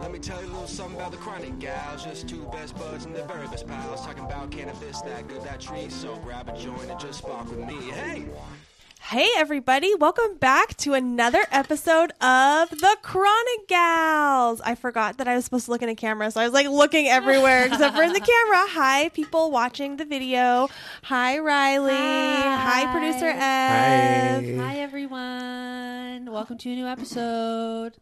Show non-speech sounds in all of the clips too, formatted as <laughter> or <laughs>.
Let me tell you a little something about the chronic gals. Just two best buds and their very best pals. Talking about cannabis, that good, that tree. So grab a joint and just spark with me. Hey! Hey, everybody, welcome back to another episode of The Chronic Gals. I forgot that I was supposed to look in a camera, so I was like looking everywhere except for in the <laughs> camera. Hi, people watching the video. Hi, Riley. Hi, Hi. producer Ev. Hi. Hi everyone. Welcome to a new episode.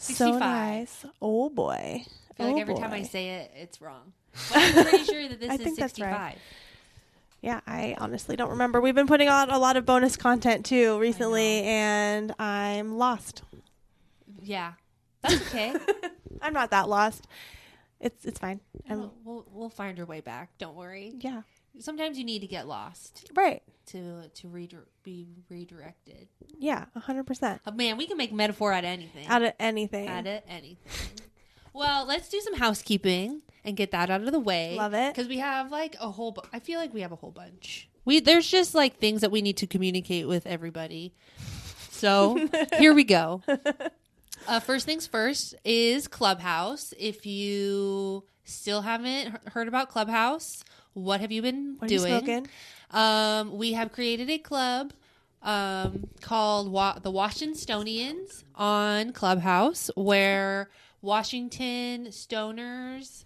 So nice. Oh, boy. I feel like Oh, every time I say it, it's wrong. But I'm pretty sure that <laughs> this I is think that's 65. right. Yeah, I honestly don't remember. We've been putting out a lot of bonus content too recently, and I'm lost. Yeah. That's okay. <laughs> I'm not that lost. It's it's fine. We'll, we'll find our way back. Don't worry. yeah, Sometimes you need to get lost right. To to redir- be redirected. Yeah, hundred percent. Oh, man, we can make metaphor out of anything. Out of anything. Out of anything. well, let's do some housekeeping and get that out of the way. Love it. because we have like a whole. Bu- I feel like we have a whole bunch. We there's just like things that we need to communicate with everybody. So <laughs> here we go. Uh, first things first is Clubhouse. If you still haven't heard about Clubhouse, what have you been What doing? Um, we have created a club um, called Wa- the Washingtonians on Clubhouse, where Washington stoners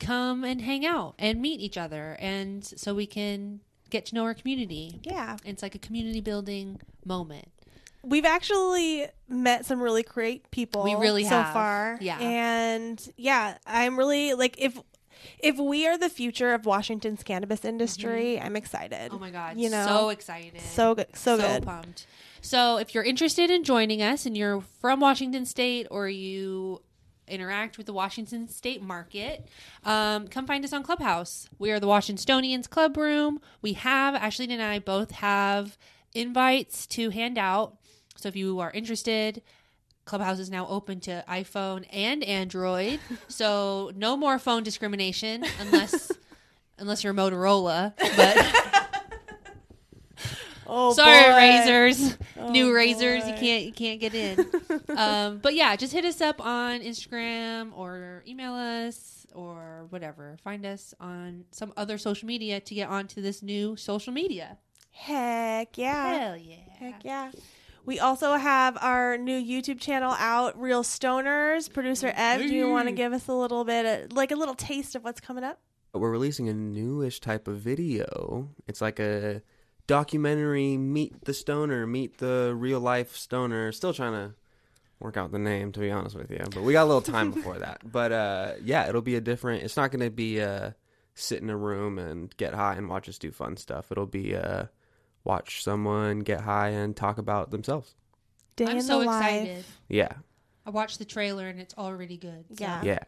come and hang out and meet each other, and so we can get to know our community. Yeah, It's like a community building moment. we've actually met some really great people. We really so have. far. Yeah. and yeah, I'm really like if if we are the future of Washington's cannabis industry, I'm excited. Mm-hmm. Oh my god! You know, so excited, so good, so, good. pumped. So if you're interested in joining us and you're from Washington State or you interact with the Washington State market, um, come find us on Clubhouse. We are the Washingtonians Club Room. We have Ashley and I both have invites to hand out. So if you are interested, Clubhouse is now open to iPhone and Android. so no more phone discrimination unless <laughs> unless you're Motorola. But <laughs> Oh, Sorry, boy. razors. Oh, New razors, you can't you can't get in. <laughs> um, but yeah, just hit us up on Instagram or email us or whatever. Find us on some other social media to get onto this new social media. Heck yeah. Hell yeah! Heck yeah. We also have our new YouTube channel out, Real Stoners. Producer Ev, do you want to give us a little bit, of, like a little taste of what's coming up? We're releasing a newish type of video. It's like a documentary meet the stoner, meet the real life stoner. Still trying to work out the name to be honest with you, but we got a little time <laughs> before that. But uh yeah, it'll be a different it's not going to be uh sit in a room and get high and watch us do fun stuff. It'll be uh watch someone get high and talk about themselves. Day I'm in so the life. excited. Yeah. I watched the trailer and it's already good. so- Yeah. Yeah.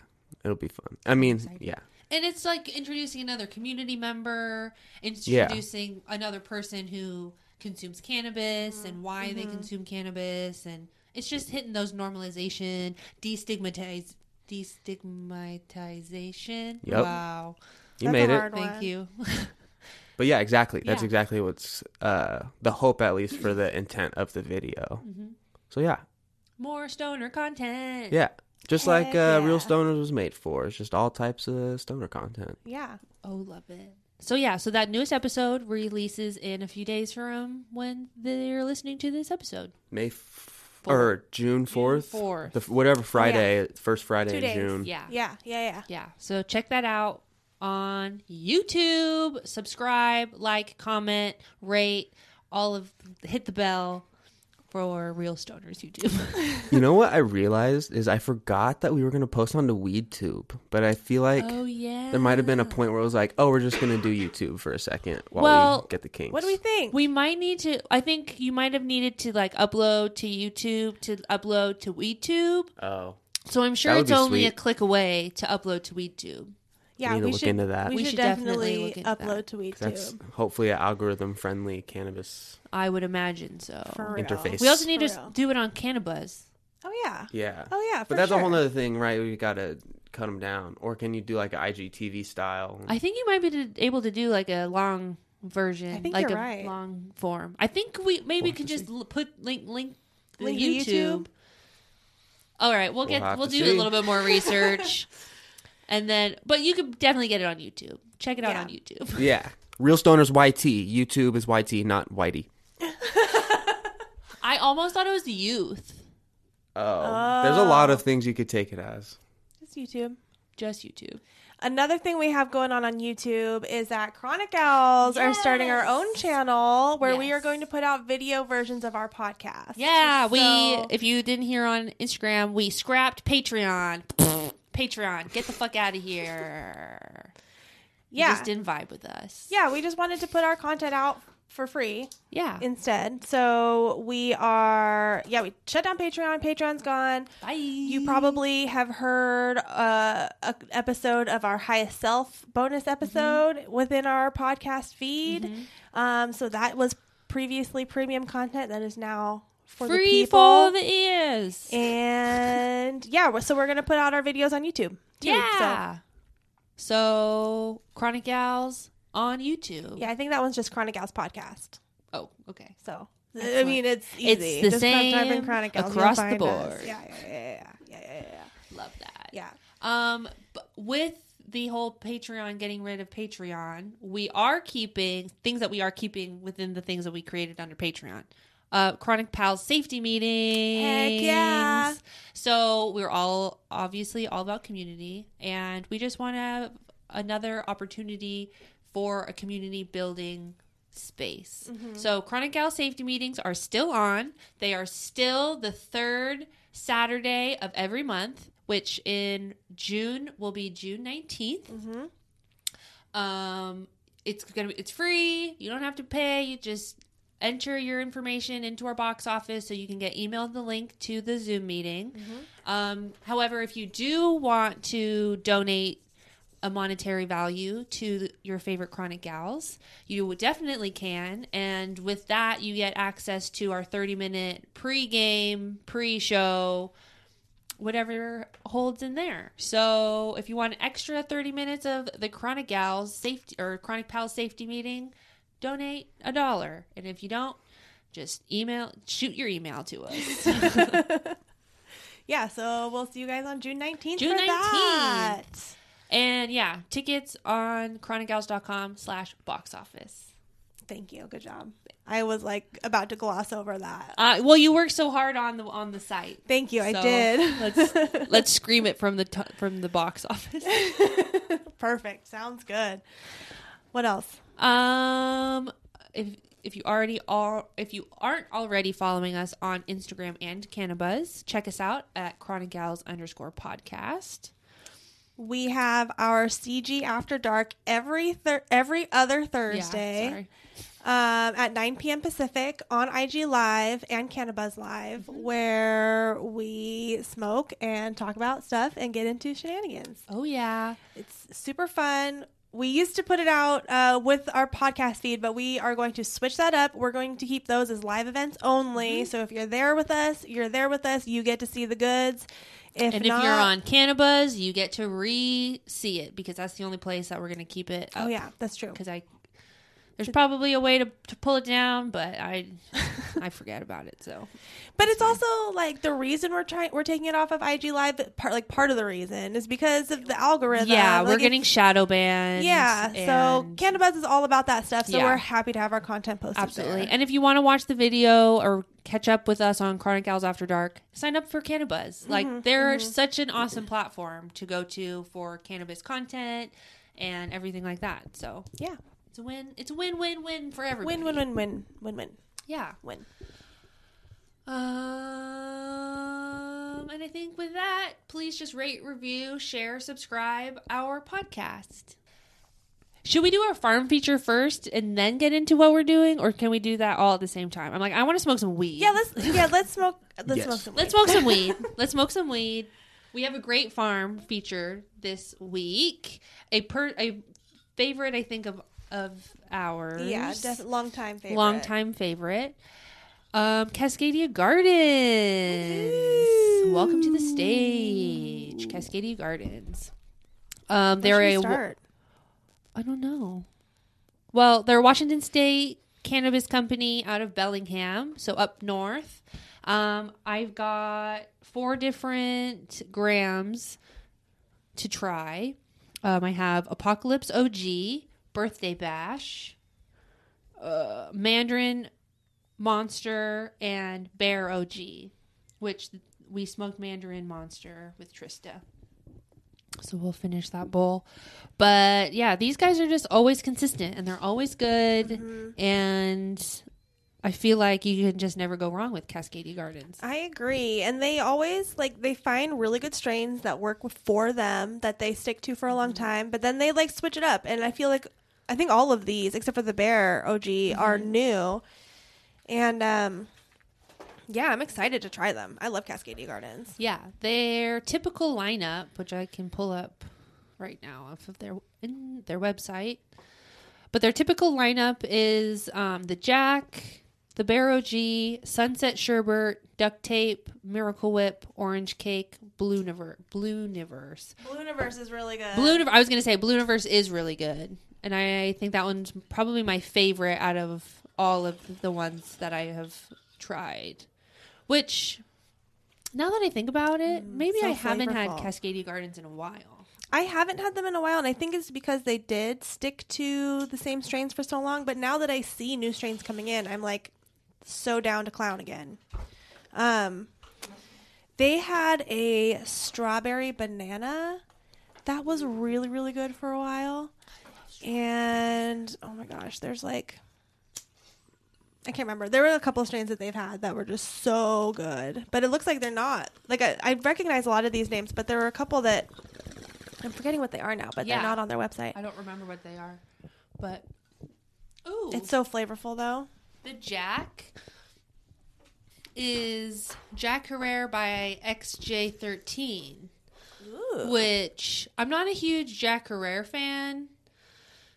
It'll be fun. I mean, excited. yeah. And it's like introducing another community member, Yeah. introducing another person who consumes cannabis and mm-hmm. why they mm-hmm. consume cannabis. And it's just hitting those normalization, destigmatize, destigmatization. Yep. Wow. You That's made it. Thank one. you. <laughs> But yeah, exactly. That's Yeah. exactly what's uh, the hope, at least for the intent of the video. Mhm. So yeah, More stoner content. yeah, just Heck like uh, yeah. Real Stoners was made for. It's just all types of stoner content. Yeah. Oh, love it. So yeah, so that newest episode releases in a few days from when they're listening to this episode. May f- or June fourth, fourth. the f- whatever Friday, first Friday Two in days. June. Yeah. Yeah. Yeah. Yeah. Yeah. So check that out on YouTube. Subscribe, like, comment, rate, all of hit the bell for Real Stoners YouTube. <laughs> You know what I realized is I forgot that we were gonna post on the WeedTube, but I feel like oh yeah. there might have been a point where it was like, oh, we're just gonna do YouTube for a second while Well, we get the kinks. What do we think? We might need to I think you might have needed to like upload to YouTube to upload to WeedTube. Oh, So I'm sure it's be only a click away to upload to WeedTube. Yeah, need to we look should into that. We, We should, should definitely, definitely upload to WeedTube. that's hopefully an algorithm-friendly cannabis I would imagine so. For real. interface. We also need For to real. do it on Cannabuzz. Oh yeah. Yeah. Oh yeah. For But that's sure. a whole other thing, right? We got to cut them down. Or can you do like an IGTV style? I think you might be to, able to do like a long version, I think like you're a right. long form. I think we maybe We'll could just l- put link link Link YouTube, YouTube? All right, we'll get we'll do see. a little bit more research, <laughs> and then but you could definitely get it on YouTube. Check it out Yeah. on YouTube. <laughs> Yeah. Real Stoners YT. YouTube is YT, not Whitey. I almost thought it was youth, Oh. There's a oh. lot of things you could take it as. It's YouTube. just YouTube. Another thing we have going on on YouTube is that Chronic Gals are starting our own channel where we Yes. are going to put out video versions of our podcast. Yeah, we. So- If you didn't hear on Instagram, we scrapped Patreon. Patreon, get the fuck out of here. You yeah, just didn't vibe with us. yeah. We just wanted to put our content out for free Yeah. instead. So we are, yeah, we shut down Patreon. Patreon's gone. Bye. You probably have heard uh, a episode of our highest self bonus episode within our podcast feed. Um, so that was previously premium content that is now for the free people. for the ears. and yeah, so we're gonna put out our videos on YouTube. too. yeah. So, Chronic Gals on YouTube. Yeah, I think that one's just Chronic Gals podcast. Oh, okay. So I mean, it's easy. It's the Just type in same Chronic Gals, across the board. Yeah, yeah, yeah, yeah, yeah, yeah, yeah. Love that. yeah. Um, but with the whole Patreon getting rid of Patreon, we are keeping things that we are keeping within the things that we created under Patreon. Uh, Chronic Pals safety meetings. Heck yeah. So we're all obviously all about community, and we just want to have another opportunity for a community building space. So Chronic Gal safety meetings are still on. They are still the third Saturday of every month, which in June will be June 19th. Um, it's gonna be it's free. You don't have to pay. You just enter your information into our box office so you can get emailed the link to the Zoom meeting. Um, however, if you do want to donate a monetary value to your favorite chronic gals, you definitely can. And with that, you get access to our 30 minute pre-game, pre-show, whatever holds in there. So if you want an extra 30 minutes of the Chronic Gals safety or Chronic Pals safety meeting, donate a dollar. And if you don't, just email, shoot your email to us. <laughs> <laughs> Yeah, so we'll see you guys on June 19th June for that. and yeah, tickets on chronicgals.com slash box office. Thank you. Good job. I was like about to gloss over that. Uh, well, you worked so hard on the on the site. Thank you. I did. Let's <laughs> let's scream it from the t- from the box office. Perfect. Sounds good. What else? Um, if if you already are, if you aren't already following us on Instagram and Cannabuzz, check us out at Chronic Gals underscore podcast. We have our CG After Dark every thir- every other Thursday Yeah, sorry. um, at 9 p.m. Pacific on IG Live and Cannabuzz Live, Mm-hmm. where we smoke and talk about stuff and get into shenanigans. Oh yeah, It's super fun. We used to put it out uh, with our podcast feed, but we are going to switch that up. We're going to keep those as live events only. Mm-hmm. So if you're there with us, you're there with us. You get to see the goods. If and not, if you're on Cannabuzz, you get to re-see it because that's the only place that we're gonna keep it. oh yeah, that's true. because I there's probably a way to, to pull it down, but I <laughs> I forget about it. So But it's also like the reason we're trying we're taking it off of IG Live. Part like part of the reason is because of the algorithm. yeah, we're getting shadow banned. Yeah, so Cannabuzz is all about that stuff. So Yeah. we're happy to have our content posted. Absolutely. there. And if you want to watch the video or catch up with us on Chronic Gals After Dark, sign up for Cannabuzz. Mm-hmm, Like they're such an awesome platform to go to for cannabis content and everything like that. So yeah, it's a win. It's a win win win for everybody. win, win, win, win, win, win, Yeah. win. Um, and I think with that, please just rate, review, share, subscribe our podcast. Should we do our farm feature first and then get into what we're doing, or can we do that all at the same time? I'm like, I want to smoke some weed. Yeah, let's yeah let's smoke let's Yes. smoke some. Let's weed. smoke some weed. <laughs> Let's smoke some weed. We have a great farm feature this week. A per a favorite, I think of of ours. Yeah, def- long time favorite. long time favorite. Um, Cascadia Gardens. Welcome to the stage, Cascadia Gardens. Um, they're a start? I don't know. Well, they're Washington State cannabis company out of Bellingham, so up north. Um, I've got four different grams to try. Um, I have Apocalypse OG, Birthday Bash, uh, Mandarin Monster, and Bear OG, which we smoked Mandarin Monster with Trista. So we'll finish that bowl. But yeah, these guys are just always consistent and they're always good. And I feel like you can just never go wrong with Cascadia Gardens. I agree. And they always like they find really good strains that work for them that they stick to for a long time, but then they like switch it up. And I feel like I think all of these except for the Bear OG are new. And um yeah, I'm excited to try them. I love Cascadia Gardens. Yeah, their typical lineup, which I can pull up right now off of their in their website. But their typical lineup is um, the Jack, the Bear OG, Sunset Sherbert, Duct Tape, Miracle Whip, Orange Cake, Blue Niver- Blue Nivers. Blue Universe is really good. Blue Niver- I was going to say Blue Universe is really good. And I think that one's probably my favorite out of all of the ones that I have tried. Which, now that I think about it, maybe so I haven't had. Cascadia Gardens in a while. I haven't had them in a while, and I think it's because they did stick to the same strains for so long. But now that I see new strains coming in, I'm like so down to clown again. Um, they had a strawberry banana that was really really good for a while, and oh my gosh, there's like. I can't remember. There were a couple of strains that they've had that were just so good, but it looks like they're not. Like I, I recognize a lot of these names, but there were a couple that I'm forgetting what they are now, but Yeah. they're not on their website. I don't remember what they are. But, ooh. It's so flavorful though. The Jack is Jack Herer by XJ13, which I'm not a huge Jack Herer fan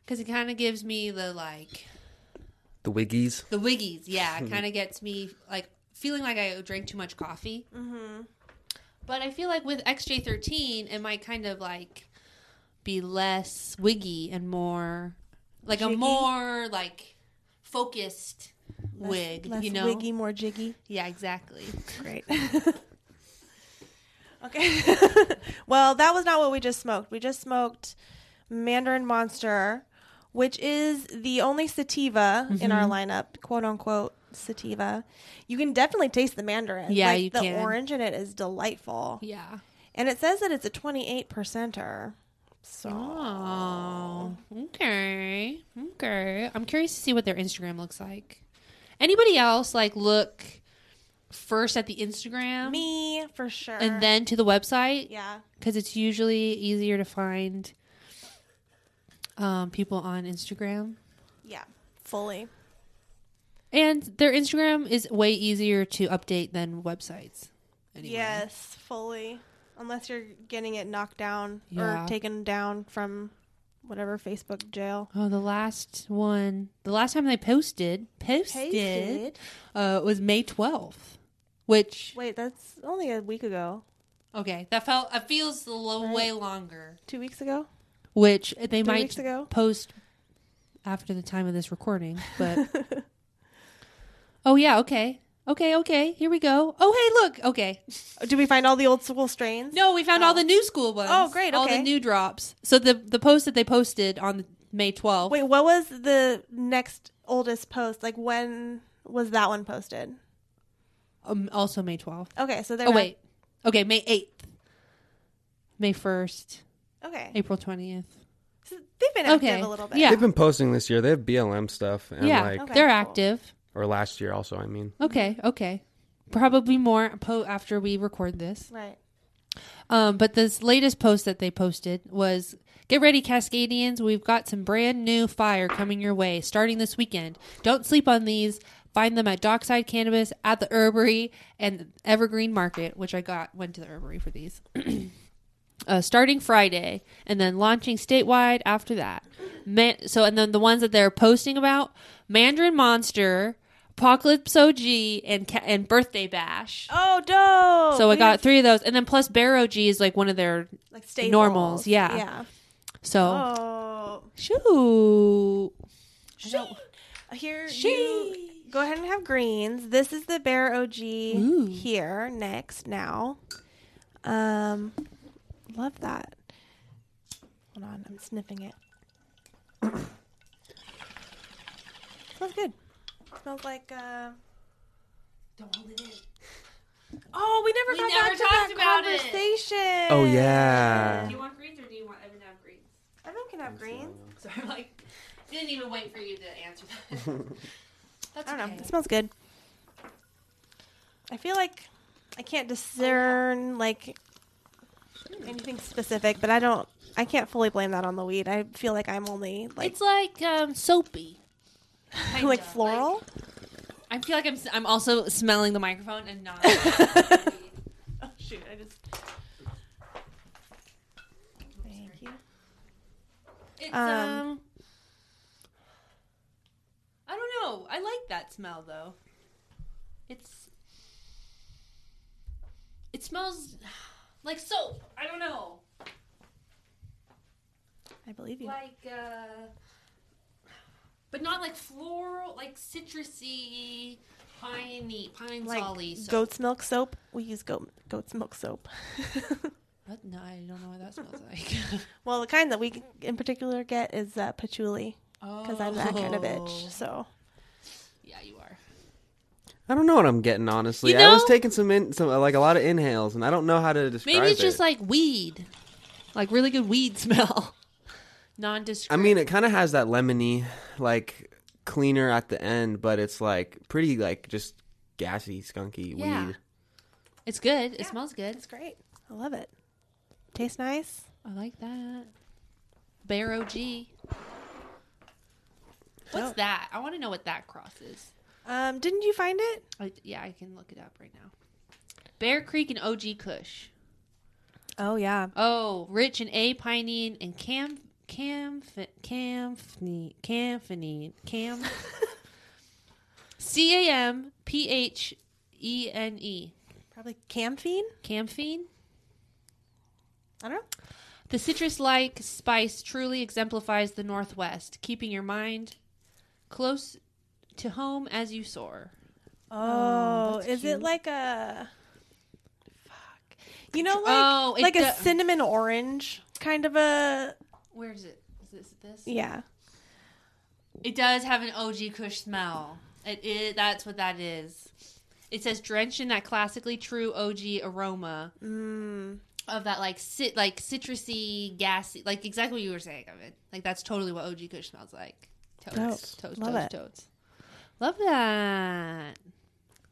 because it kind of gives me the like The Wiggies. the wiggies. Yeah, <laughs> it kind of gets me like feeling like I drank too much coffee. Mm-hmm. But I feel like with XJ13, it might kind of like be less wiggy and more like a more like focused wig. Less you know? wiggy, more jiggy. Yeah, exactly. Great. <laughs> okay. <laughs> well, that was not what we just smoked. We just smoked Mandarin Monster, which is the only sativa in our mm-hmm. lineup, quote unquote sativa. You can definitely taste the mandarin. Yeah, like, you the can. orange in it is delightful. Yeah. And it says that it's a 28 percenter. So Oh, okay. Okay. I'm curious to see what their Instagram looks like. Anybody else like look first at the Instagram me for sure. and then to the website? yeah. because it's usually easier to find um, people on Instagram. Yeah. Fully. And their Instagram is way easier to update than websites. Anyway. Yes, fully. Unless you're getting it knocked down Yeah. or taken down from whatever Facebook jail. Oh, the last one, the last time they posted, posted, Pasted. uh, was May 12th, which, Wait, that's only a week ago. okay, that felt, it feels a little Right. way longer, Two weeks ago? Which they Three might post after the time of this recording, but, <laughs> oh yeah, okay. Okay, okay, here we go. Oh, hey, look. Okay. Did we find all the old school strains? No, we found all the new school ones. Oh, great, All the new drops. So the the post that they posted on May 12th. Wait, what was the next oldest post? Like when was that one posted? Um, also May 12th. Okay, so they're Oh, not- wait. Okay, May 8th. May 1st. Okay. April 20th. So they've been active Okay. a little bit. Yeah. They've been posting this year. They have BLM stuff and yeah, like Okay, they're cool. active. or last year also, I mean. Okay, okay. Probably more po- after we record this. Right. Um, but this latest post that they posted was Get ready, Cascadians. We've got some brand new fire coming your way starting this weekend. Don't sleep on these. Find them at Dockside Cannabis, at the Herbery, and Evergreen Market, which I got, went to the Herbery for these. <clears throat> uh, starting Friday, and then launching statewide after that. Man- so, and then the ones that they're posting about Mandarin Monster, Apocalypse OG, and, ca- and Birthday Bash. Oh, dope. So I got three of those, and then plus Bear OG is like one of their like staples. normals, yeah. Yeah. so Oh. shoot. She. Here She. you go ahead and have greens. This is the Bear OG Ooh. here next now. Um, love that. Hold on, I'm sniffing it. <coughs> smells good. Smells like. Uh... Don't hold it in. Oh, we never We got never back to talked that about it. conversation. Oh yeah. Do you want greens or do you want Evan to have greens? Everyone can have greens. So I'm like, didn't even wait for you to answer that. <laughs> That's I don't okay. know. It smells good. I feel like I can't discern like anything specific, but I don't. I can't fully blame that on the weed. I feel like I'm only like it's like um, soapy. <laughs> Kinda, like floral. I feel like I'm. s- I'm also smelling the microphone and not. <laughs> oh shoot! I just. Thank you. It's Um, um, I don't know. I like that smell though. It's it smells like soap. I don't know. I believe you. Like uh but not like floral, like citrusy, piney, pine like solly soap. goat's milk soap. We use goat goat's milk soap. <laughs> What? No, I don't know what that smells <laughs> like. <laughs> well, the kind that we in particular get is uh, patchouli because I'm that kind of Oh. bitch. So Yeah, you are. I don't know what I'm getting honestly. You I was taking some in some like a lot of inhales, and I don't know how to describe it. Maybe it's it. just like weed, like really good weed <laughs> smell. Nondescript. I mean, it kind of has that lemony, like cleaner at the end, but it's like pretty like just gassy, skunky Yeah. weed. it's good. It smells good. it's great. I love it. Tastes nice. I like that. Bear OG. What's Dope. that? I want to know what that cross is. Um, didn't you find it? I, yeah, I can look it up right now. Bear Creek and OG Kush. Oh yeah. Oh, rich in A pinene and cam cam camphene camphene cam <laughs> C A M P H E N E Probably camphene. camphene. I don't know. The citrus like spice truly exemplifies the Northwest, keeping your mind close to home as you soar. Oh, that's is cute. it like a fuck? You know, like Oh, like a do- cinnamon orange kind of a Where is it? Is this this? yeah. It does have an OG Kush smell. It is. That's what that is. It says drenched in that classically true OG aroma Mm. of that like cit like citrusy, gassy, like exactly what you were saying of it. Like that's totally what OG Kush smells like. Totes, totes, Love totes, totes. Love that.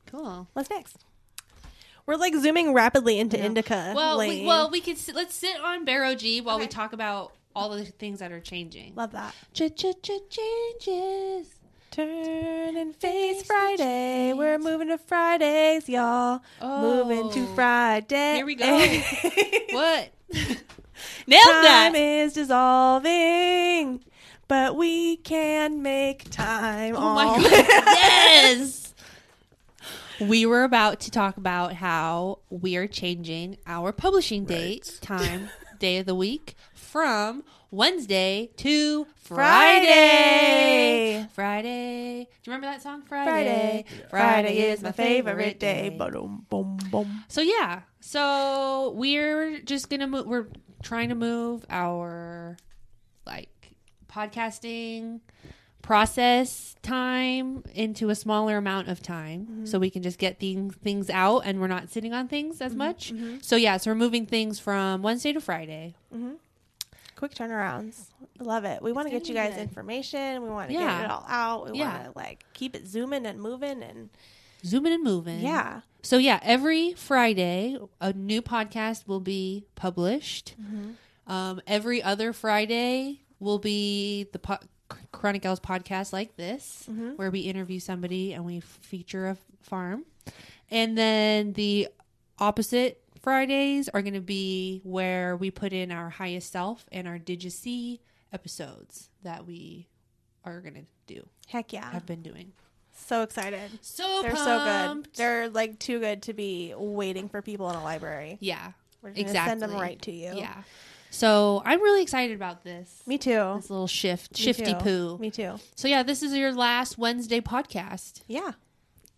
Cool. What's next? We're like zooming rapidly into indica. Well, we, lane. well, we could sit, let's sit on Bear G while we Okay. talk about all the things that are changing. love that. Ch ch changes. Turn and face Friday. We're moving to Fridays, y'all. Moving to Oh. Friday. Here we go. <laughs> What? <laughs> <laughs> Nailed time that. is dissolving, but we can make time. Oh my all- god. <laughs> yes. We were about to talk about how we are changing our publishing date, time, <laughs> day of the week from Wednesday to Friday. Friday. Friday. Do you remember that song? Friday. Friday is my favorite day. Boom, boom, boom. So yeah. So we're just gonna move. We're trying to move our like podcasting process time into a smaller amount of time mm-hmm. so we can just get things things out and we're not sitting on things as mm-hmm. much mm-hmm. so yeah so we're moving things from wednesday to friday Quick turnarounds. Love it. We want to get you guys information. We want to Yeah. get it all out. We Yeah. want to like keep it zooming and moving and zooming and moving yeah. So yeah, every Friday a new podcast will be published. Um, every other Friday will be the po- Chronic Gals podcast like this, mm-hmm. where we interview somebody and we feature a farm. And then the opposite Fridays are going to be where we put in our highest self and our Digic episodes that we are going to do, Heck yeah. I've been doing. So excited. So They're so good. They're like too good to be waiting for people in a library. yeah. We're gonna Exactly. send them right to you. Yeah. So I'm really excited about this. Me too. This little shift, Me shifty too. poo. Me too. So yeah, this is your last Wednesday podcast. Yeah.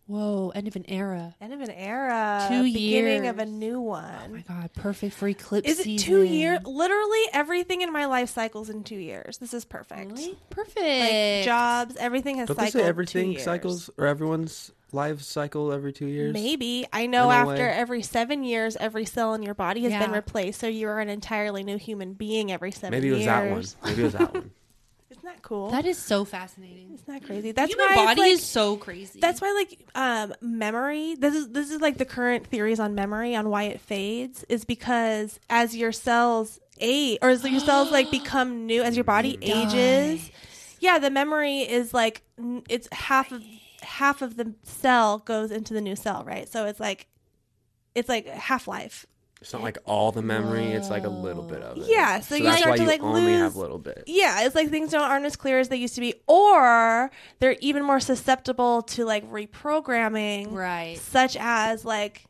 Whoa, end of an era. End of an era. Two beginning of a years. new Oh one. my god, perfect for eclipse is it season. two years? Literally everything in my life cycles in two years. This is perfect. Really? Like jobs, everything has Don't they say everything cycles or everyone's life cycle every two years? Maybe I know after way. every seven years, every cell in your body has been replaced, so you are an entirely new human being every seven Maybe it was years. that one. Maybe it was that one. <laughs> Isn't that cool? That is so fascinating. Isn't that crazy? That's Human why body like- is so crazy. That's why, like, um, memory. This is this is like the current theories on memory on why it fades is because as your cells age or as your cells like <gasps> become new as your body ages, yeah, the memory is like it's half of half of the cell goes into the new cell, right? So it's like it's like half life. It's not like all the memory. It's like a little bit of it. Yeah, so you that's start why to, you like, only have lose- a little bit. Yeah, it's like things don't aren't as clear as they used to be, or they're even more susceptible to like reprogramming, right. such as like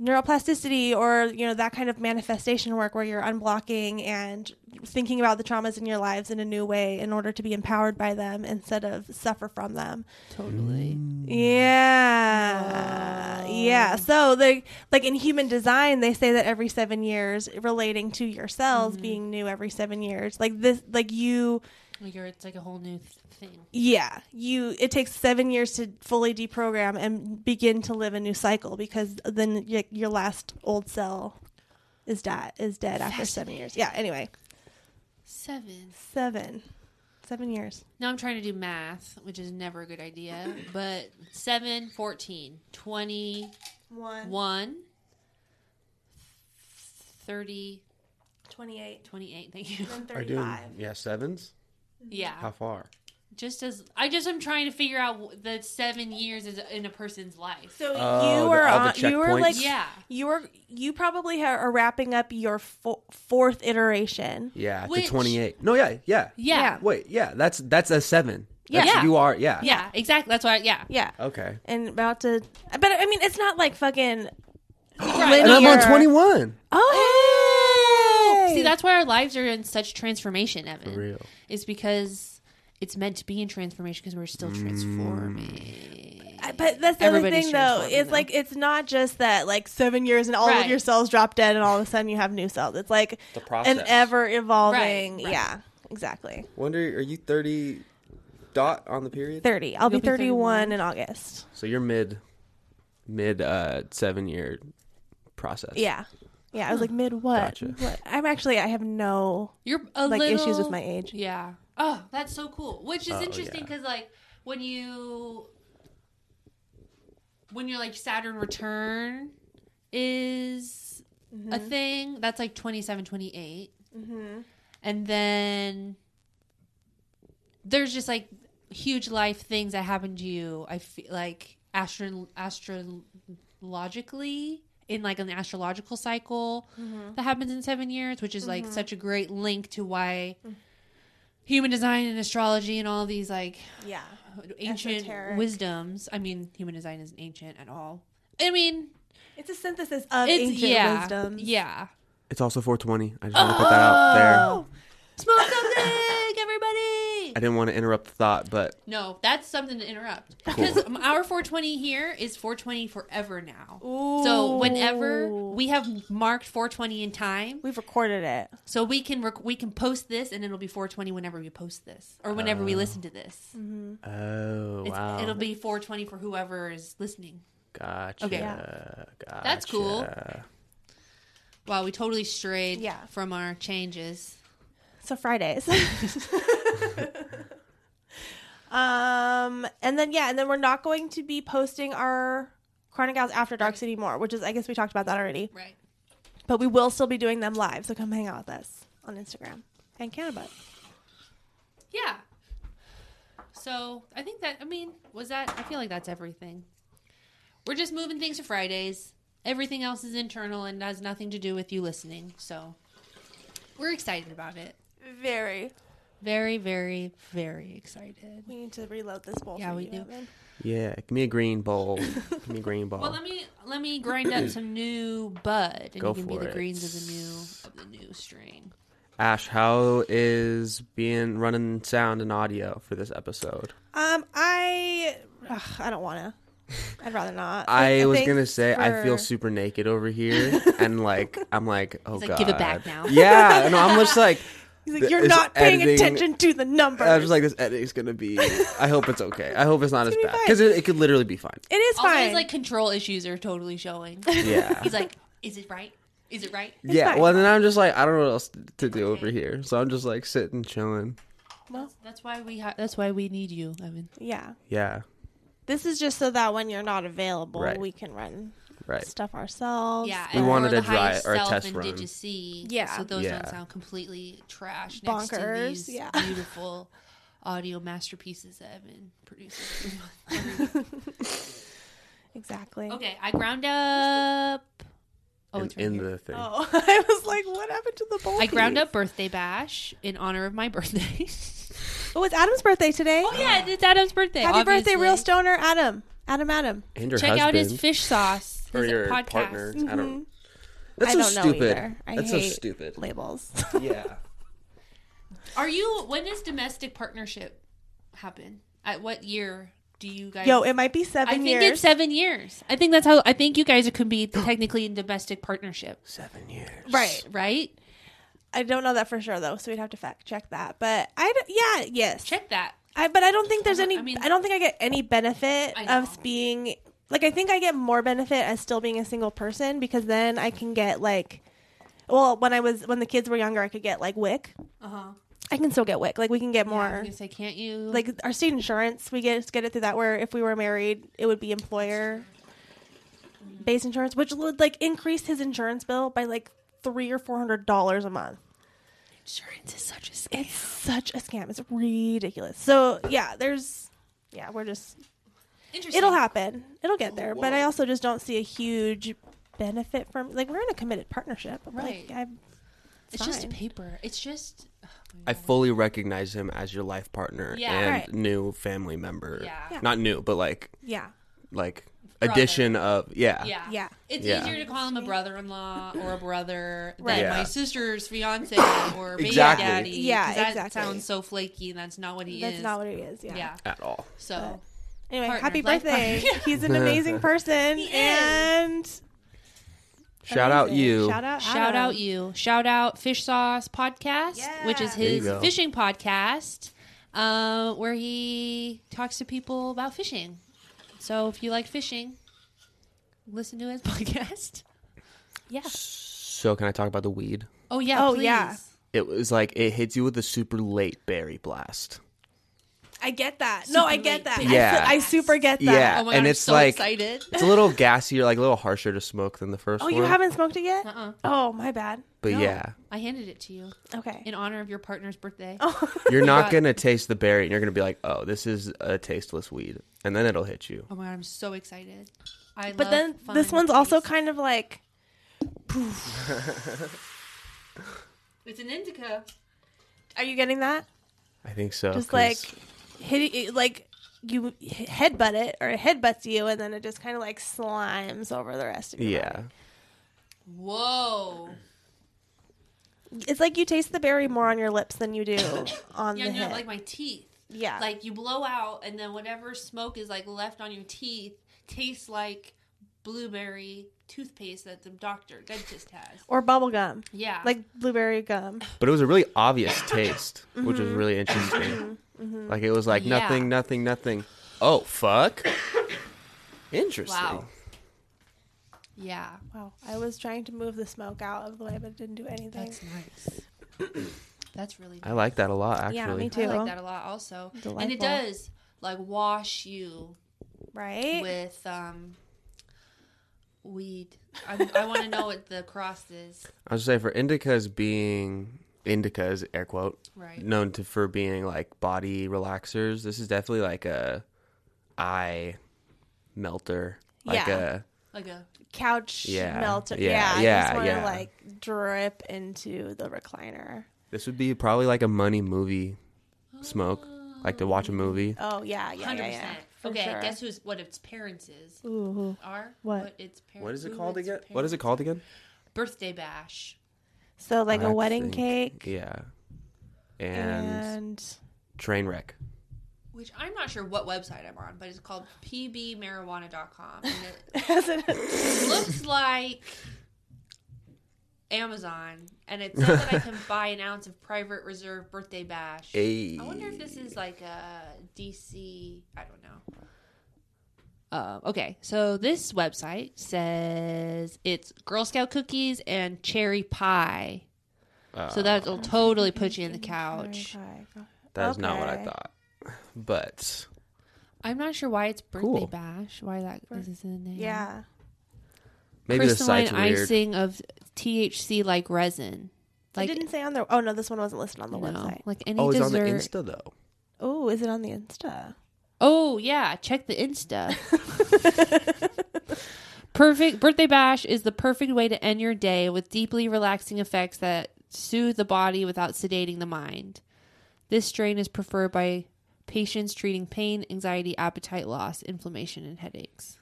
neuroplasticity or you know that kind of manifestation work where you're unblocking and thinking about the traumas in your lives in a new way in order to be empowered by them instead of suffer from them. Totally. Yeah. Yeah. So like like in human design they say that every 7 years relating to your cells mm-hmm. being new every 7 years. Like this like you Like you're, it's like a whole new thing. yeah, you it takes 7 years to fully deprogram and begin to live a new cycle because then y- your last old cell is dead is dead after 7 years. Yeah, anyway. Seven. 7 7 years. Now I'm trying to do math, which is never a good idea. But 7, 14, 21, 1 30, 28 28. Thank you. and Are you doing 35. yeah sevens? Yeah. How far? Just as I just am trying to figure out the seven years is in a person's life. So Oh, you the- were all the on. You were checkpoints? like yeah. you were. You probably ha- are wrapping up your fo- fourth iteration. Yeah, Which- to twenty eight. No, yeah, yeah, Yeah. Yeah. Wait, yeah, that's that's a seven. Yeah. That's- Yeah. you are. Yeah. Yeah, exactly. That's why. Yeah. Yeah, Okay. and about to. But I mean, it's not like fucking. And I'm on linear. twenty one. Oh, hey! See, that's why our lives are in such transformation, Evan. For real. Is because it's meant to be in transformation because we're still transforming. I- But that's the other Everybody's thing, though. transforming, It's though. like it's not just that, like seven years and all of your cells drop dead, and all of a sudden you have new cells. It's like The process. an ever evolving. Right, right. Yeah, exactly. Wonder, are you thirty? Dot on the period. Thirty. I'll be You'll be thirty-one 31. in August. So you're mid, mid uh seven year process. Yeah, yeah. I was like mid what? Gotcha. What? I'm actually. I have no You're a like little, issues with my age. Yeah. Oh, that's so cool. Which is Oh, interesting yeah. because, like, when you when you're like Saturn return is a thing that's like 27, 28. Mm-hmm. and then there's just like huge life things that happen to you. I feel like astro astrologically in like an astrological cycle mm-hmm. that happens in seven years, which is like mm-hmm. such a great link to why human design and astrology and all these like Yeah. ancient Esoteric. wisdoms. I mean, human design isn't ancient at all. I mean, It's a synthesis of it's ancient yeah, wisdoms. yeah. It's also 420. I just want to put that out there. Oh, Smoke something, everybody. I didn't want to interrupt the thought, but No, that's something to interrupt because our 420 here is 420 forever now. So whenever we have marked 420 in time, we've recorded it. so we can rec- we can post this and it'll be 420 whenever we post this or whenever we oh. listen to this. Mm-hmm. oh It's, wow, It'll be 420 for whoever is listening. gotcha. Okay. gotcha. That's cool. Wow, we totally strayed Yeah. from our changes. So Fridays. <laughs> um, and then yeah, and then we're not going to be posting our Chronic Gals After Darks anymore, which is I guess we talked about that already. Right. But we will still be doing them live, so come hang out with us on Instagram and Cannabuzz. Yeah. So I think that I mean was that I feel like that's everything. We're just moving things to Fridays. Everything else is internal and has nothing to do with you listening. So we're excited about it. Very. Very, very, very excited. We need to reload this bowl. Yeah, for we you, do. Evan. Yeah, give me a green bowl. give me a green bowl. Well, let me let me grind up some new bud, and Go you can be the it. greens of the new of the new strain. Ash, how is being running sound and audio for this episode? Um, I, ugh, I don't want to. I'd rather not. <laughs> I was gonna say I feel super naked over here, <laughs> and like I'm like, oh He's god, like, "Give it back now." Yeah, no, I'm just like, <laughs> He's like, you're is not paying editing- attention to the numbers. I was just like, this editing's gonna be. I hope it's okay. I hope it's not as bad fine. because it, it could literally be fine. it is Also, fine. his like control issues are totally showing. <laughs> Yeah, He's like, "Is it right? Is it right?" yeah. fine. Well, then I'm just like, I don't know what else to do over here, so I'm just like sitting, chilling. well, That's why we. Ha- that's why we need you, Evan. yeah. Yeah, This is just so that when you're not available, Right. we can run right. stuff ourselves. Yeah, We wanted or a the dry- highest or a test and run. Digi-C, Yeah. So those Yeah. don't sound completely trash next to Bonkers, these yeah. beautiful audio masterpieces that Evan produces. <laughs> Exactly. okay, I ground up. Oh, in, it's right in here. the thing. Oh, <laughs> I was like, what happened to the bowl? I ground up birthday bash in honor of my birthday. <laughs> Oh, it's Adam's birthday today. oh yeah, it's Adam's birthday. Happy birthday, real stoner Adam. Adam, Adam. And your Check husband out his fish sauce. Or your podcast. partner. I don't. That's Mm-hmm. I so don't stupid. either. I That's so stupid. Labels. <laughs> Yeah. Are you? When does domestic partnership happen? At what year do you guys? Yo, it might be seven I think years. it's seven years. I think that's how. I think you guys could be technically in domestic partnership, Seven years. right. right? I don't know that for sure though, so we'd have to fact check that. But I, d- yeah, yes. Check that. I, but I don't think there's I any. mean- I don't think I get any benefit of being like. I think I get more benefit as still being a single person because then I can get like. Well, when I was when the kids were younger, I could get like WIC. Uh huh. I can still get WIC. Like we can get Yeah, I was more. gonna say, can't you? like our state insurance, we get get it through that. Where if we were married, it would be employer based insurance, which would like increase his insurance bill by like three or four hundred dollars a month. insurance is such a scam. It's such a scam. It's ridiculous. So yeah, there's yeah, we're just. It'll happen. It'll get there. But I also just don't see a huge benefit from like we're in a committed partnership. I'm Right. Like, I'm, It's just fine. paper. It's just. Oh, I fully recognize him as your life partner Yeah. and Right. new family member. Yeah. Yeah. Not new, but like yeah, like Brother. addition of yeah. Yeah. yeah. It's Yeah. easier to call him a brother-in-law or a brother Right. than Yeah. my sister's fiance or baby Exactly. daddy. Yeah, 'cause that exactly. sounds so flaky, and that's not what he That's is. not what it is. Yeah. yeah. At all. So Anyway, Partner, happy birthday. <laughs> He's an amazing <laughs> person He is. and Shout out you. Shout out shout out you. Shout out Fish Sauce Podcast, which is Yeah. There you his fishing podcast, uh, where he talks to people about fishing. So if you like fishing, listen to his <laughs> podcast. Yeah. So can I talk about the weed? Oh yeah. Oh, please. yeah. It was like it hits you with a super late berry blast. I get that. no, I get that. Yeah. I, I super get that. Yeah. Oh my And it's I'm so like- excited. It's a little gassier, like a little harsher to smoke than the first Oh, one. you haven't smoked it yet? Uh-uh. Oh, my bad. But No. yeah, I handed it to you Okay. in honor of your partner's birthday. Oh. <laughs> you're not gonna taste the berry, and you're gonna be like, "Oh, this is a tasteless weed," and then it'll hit you. Oh my god, I'm so excited. I But love then fun this one's also kind of like <laughs> It's an indica. Are you getting that? I think so. Just 'cause- like hit it, like you headbutt it or it headbutts you and then it just kind of like slimes over the rest of your yeah, body. Whoa. It's like you taste the berry more on your lips than you do <coughs> on Yeah, the no, head. like my teeth. yeah. Like you blow out, and then whatever smoke is like left on your teeth tastes like blueberry toothpaste that the doctor dentist has. or bubble gum. Yeah. Like blueberry gum. but it was a really obvious taste, which Mm-hmm. was really interesting. Like it was like Yeah. nothing, nothing, nothing. Oh fuck! <coughs> Interesting. wow. Yeah. Wow. I was trying to move the smoke out of the way, but it didn't do anything. That's nice. <coughs> That's really. Nice. I like that a lot, actually. Yeah, me too. I like that a lot also. And it does like wash you right? with um weed. I, I want to know what the cross is. I was say for indicas being indicas air quote Right. known to for being like body relaxers. This is definitely like a eye melter, like Yeah. Like a Couch Yeah, melter. yeah, Yeah. I yeah, just want to yeah. like drip into the recliner. This would be probably like a money movie smoke, like to watch a movie. Oh yeah, yeah, hundred yeah, yeah. For Okay, sure. guess who's what its parents is Ooh. are What? its parents. What is it called again? What is it called again? Birthday bash. So like a wedding think- cake Yeah. And, and train wreck. Which I'm not sure what website I'm on, but it's called pbmarijuana.com. And <laughs> it it- looks like Amazon. And it says that I can <laughs> buy an ounce of private reserve birthday bash. I wonder if this is like a DC. I don't know. Uh, okay, so this website says it's Girl Scout cookies and cherry pie. So that'll totally put you in the couch. That's not what I thought. But I'm not sure why it's birthday Cool. bash. Why that is in the name? Yeah. maybe the crystalline weird. icing of THC like resin. Like, Like it didn't say on the. Oh no, this one wasn't listed on the no, website. like any Oh, it's on the dessert. Insta though. Oh, is it on the Insta? Oh yeah, check the Insta. perfect birthday bash is the perfect way to end your day with deeply relaxing effects that soothe the body without sedating the mind. This strain is preferred by patients treating pain, anxiety, appetite loss, inflammation, and headaches.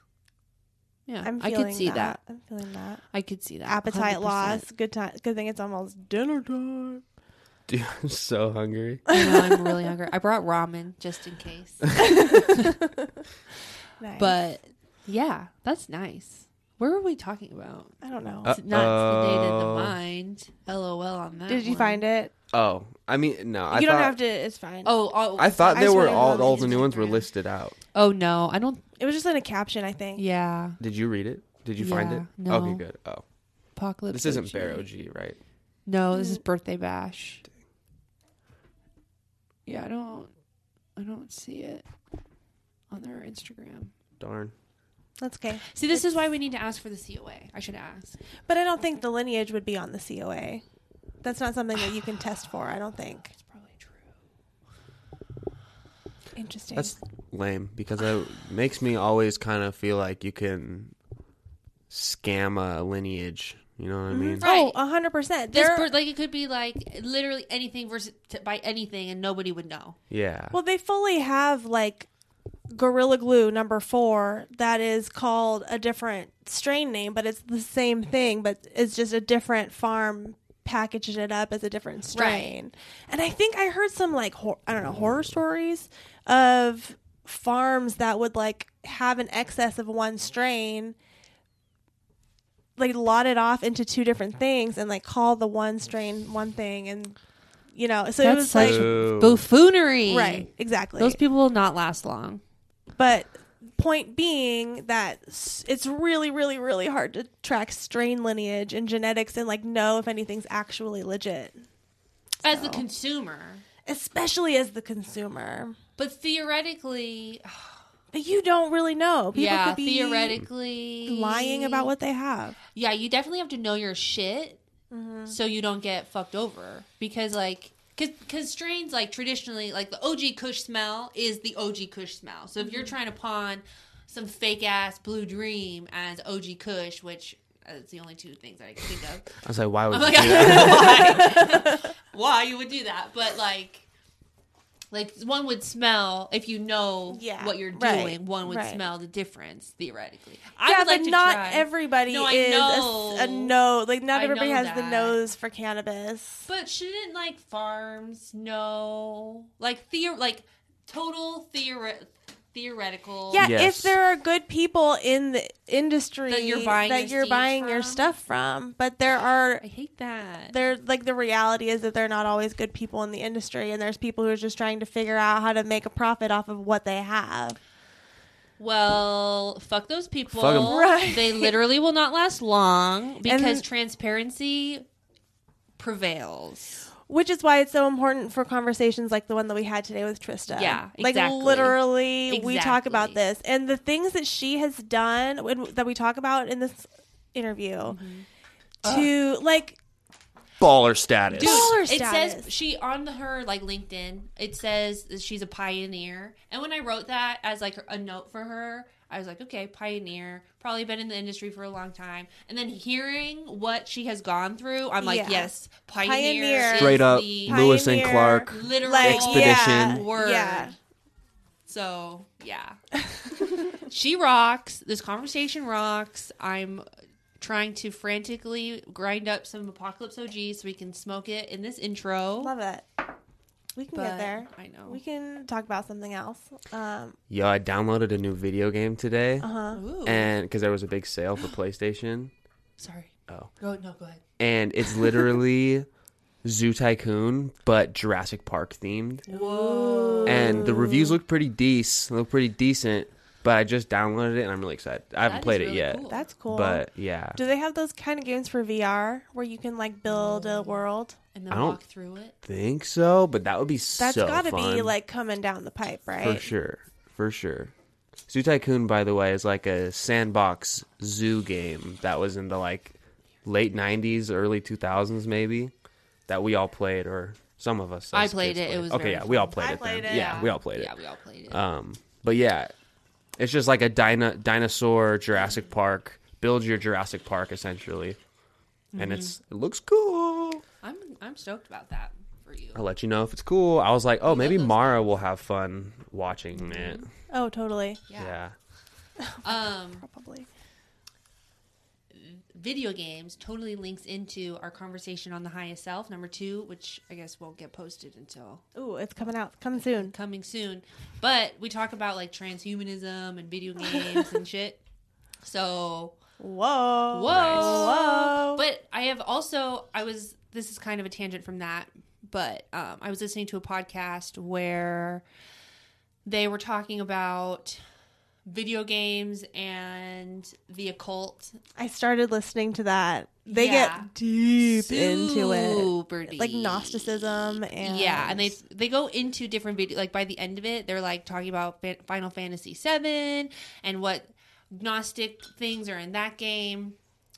Yeah, I'm I could see that. I'm feeling that. I could see that. Appetite 100%. loss. Good time. Good thing it's almost dinner time. <laughs> Dude, I'm so hungry. I know, I'm really hungry. I brought ramen just in case. <laughs> Nice. But yeah, that's nice. Where were we talking about? I don't know. Uh, It's not sedated the Uh-oh. mind. LOL on that. Did you one. find it? Oh, I mean, no. I you don't thought, have to. It's fine. Oh, oh I thought I they just were wanted to all know all the the new ones were Instagram. listed out. oh no, I don't. It was just in a caption, I think. Yeah, Did you read it? Did you find Yeah, it? no. Okay, good. Oh, apocalypse. this isn't OG. Bear OG, right? No, this is birthday bash. Yeah, I don't. I don't see it on their Instagram. Darn. That's okay. See, this is why we need to ask for the COA. I should ask. But I don't think the lineage would be on the COA. That's not something that you can test for. I don't think. <sighs> It's probably true. Interesting. That's lame because it makes me always kind of feel like you can scam a lineage. You know what I mm-hmm. mean? Right. Oh, hundred percent. This There. like it could be like literally anything versus to buy anything and nobody would know. Yeah. Well, they fully have like Gorilla Glue number four that is called a different strain name, but it's the same thing, but it's just a different farm packaged it up as a different strain. And I think I heard some like hor- I don't know horror stories of farms that would like have an excess of one strain like lot it off into two different things and like call the one strain one thing and you know so it was such like Boo. buffoonery. right exactly Those people will not last long. but point being that it's really, really, really hard to track strain lineage and genetics and like know if anything's actually legit, As the consumer. especially as the consumer. But theoretically, <sighs> oh, But you don't really know. People yeah, could be theoretically lying about what they have. Yeah, you definitely have to know your shit Mm-hmm. so you don't get fucked over because like because strains like traditionally like the OG Kush smell is the OG Kush smell. So if you're Mm-hmm. trying to pawn some fake ass Blue Dream as OG Kush, which it's the only two things that I can think of. I was like, why would I'm you like, do that? <laughs> why. why you would do that, but like. Like one would smell if you know Yeah, what you're right, doing. One would right. smell the difference theoretically. I yeah, like but not try. everybody No, is a, a no. Like not I everybody has the nose for cannabis. But shouldn't like farms know like theor like total theore- theoretical? Yeah, Yes. if there are good people in the industry That you're buying that your you're seeds buying your from? stuff from, but there are I hate that. they're like the reality is that they're not always good people in the industry and there's people who are just trying to figure out how to make a profit off of what they have Well, fuck those people. Fuck 'em. <laughs> Right. They literally will not last long because then- transparency prevails. Which is why it's so important for conversations like the one that we had today with Trista. Yeah, like exactly. literally, we talk about this and the things that she has done when, that we talk about in this interview Mm-hmm. to like Baller status. Dude. Baller it says she on her like LinkedIn. It says that she's a pioneer, and when I wrote that as like a note for her, I was like, okay, pioneer, probably been in the industry for a long time. And then hearing what she has gone through, I'm like, Yeah. yes, pioneer, Pioneer. is Straight up, the Lewis and Pioneer. Clark. literal like Expedition. yeah, word. yeah. So yeah, <laughs> she rocks. This conversation rocks. I'm trying to frantically grind up some Apocalypse OG so we can smoke it in this intro. Love it. We can get there. I know. We can talk about something else. Um, Yo, I downloaded a new video game today, uh huh. Ooh. and because there was a big sale for <gasps> PlayStation, Sorry. Oh. Go no, go ahead. and it's literally <laughs> Zoo Tycoon but Jurassic Park themed, Whoa. and the reviews look pretty decent. Look pretty decent, but I just downloaded it and I'm really excited. I haven't That is played it really yet, cool. That's cool. but yeah, do they have those kind of games for VR where you can like build a world? And then I don't- walk through it. think so. But that would be That's so got to fun. be like coming down the pipe, right? For sure. For sure. Zoo Tycoon, by the way, is like a sandbox zoo game that was in the like late '90s, early 2000s, maybe that we all played, or some of us. I as played kids it. It was okay. very Yeah, we all played I it. played then. it. Yeah, we all played it. Yeah, it. we all played it. Um, but yeah, it's just like a dino- dinosaur Jurassic Park. Build your Jurassic Park essentially, Mm-hmm. and it's it looks cool. I'm I'm stoked about that for you. I'll let you know if it's cool. I was like, oh, love maybe those Mara will have fun watching it. Oh, totally. Yeah. yeah. <laughs> Um, Probably. video games totally links into our conversation on the highest self number two, which I guess won't get posted until Ooh, it's coming out. Coming soon. coming soon. But we talk about like transhumanism and video games and <laughs> shit. So Whoa. whoa, Whoa. But I have also I was this is kind of a tangent from that, but um, I was listening to a podcast where they were talking about video games and the occult. I started listening to that. They Yeah. get deep into it. Super Like. Gnosticism and Yeah, and they they go into different video. Like by the end of it, they're like talking about Final Fantasy VII and what Gnostic things are in that game.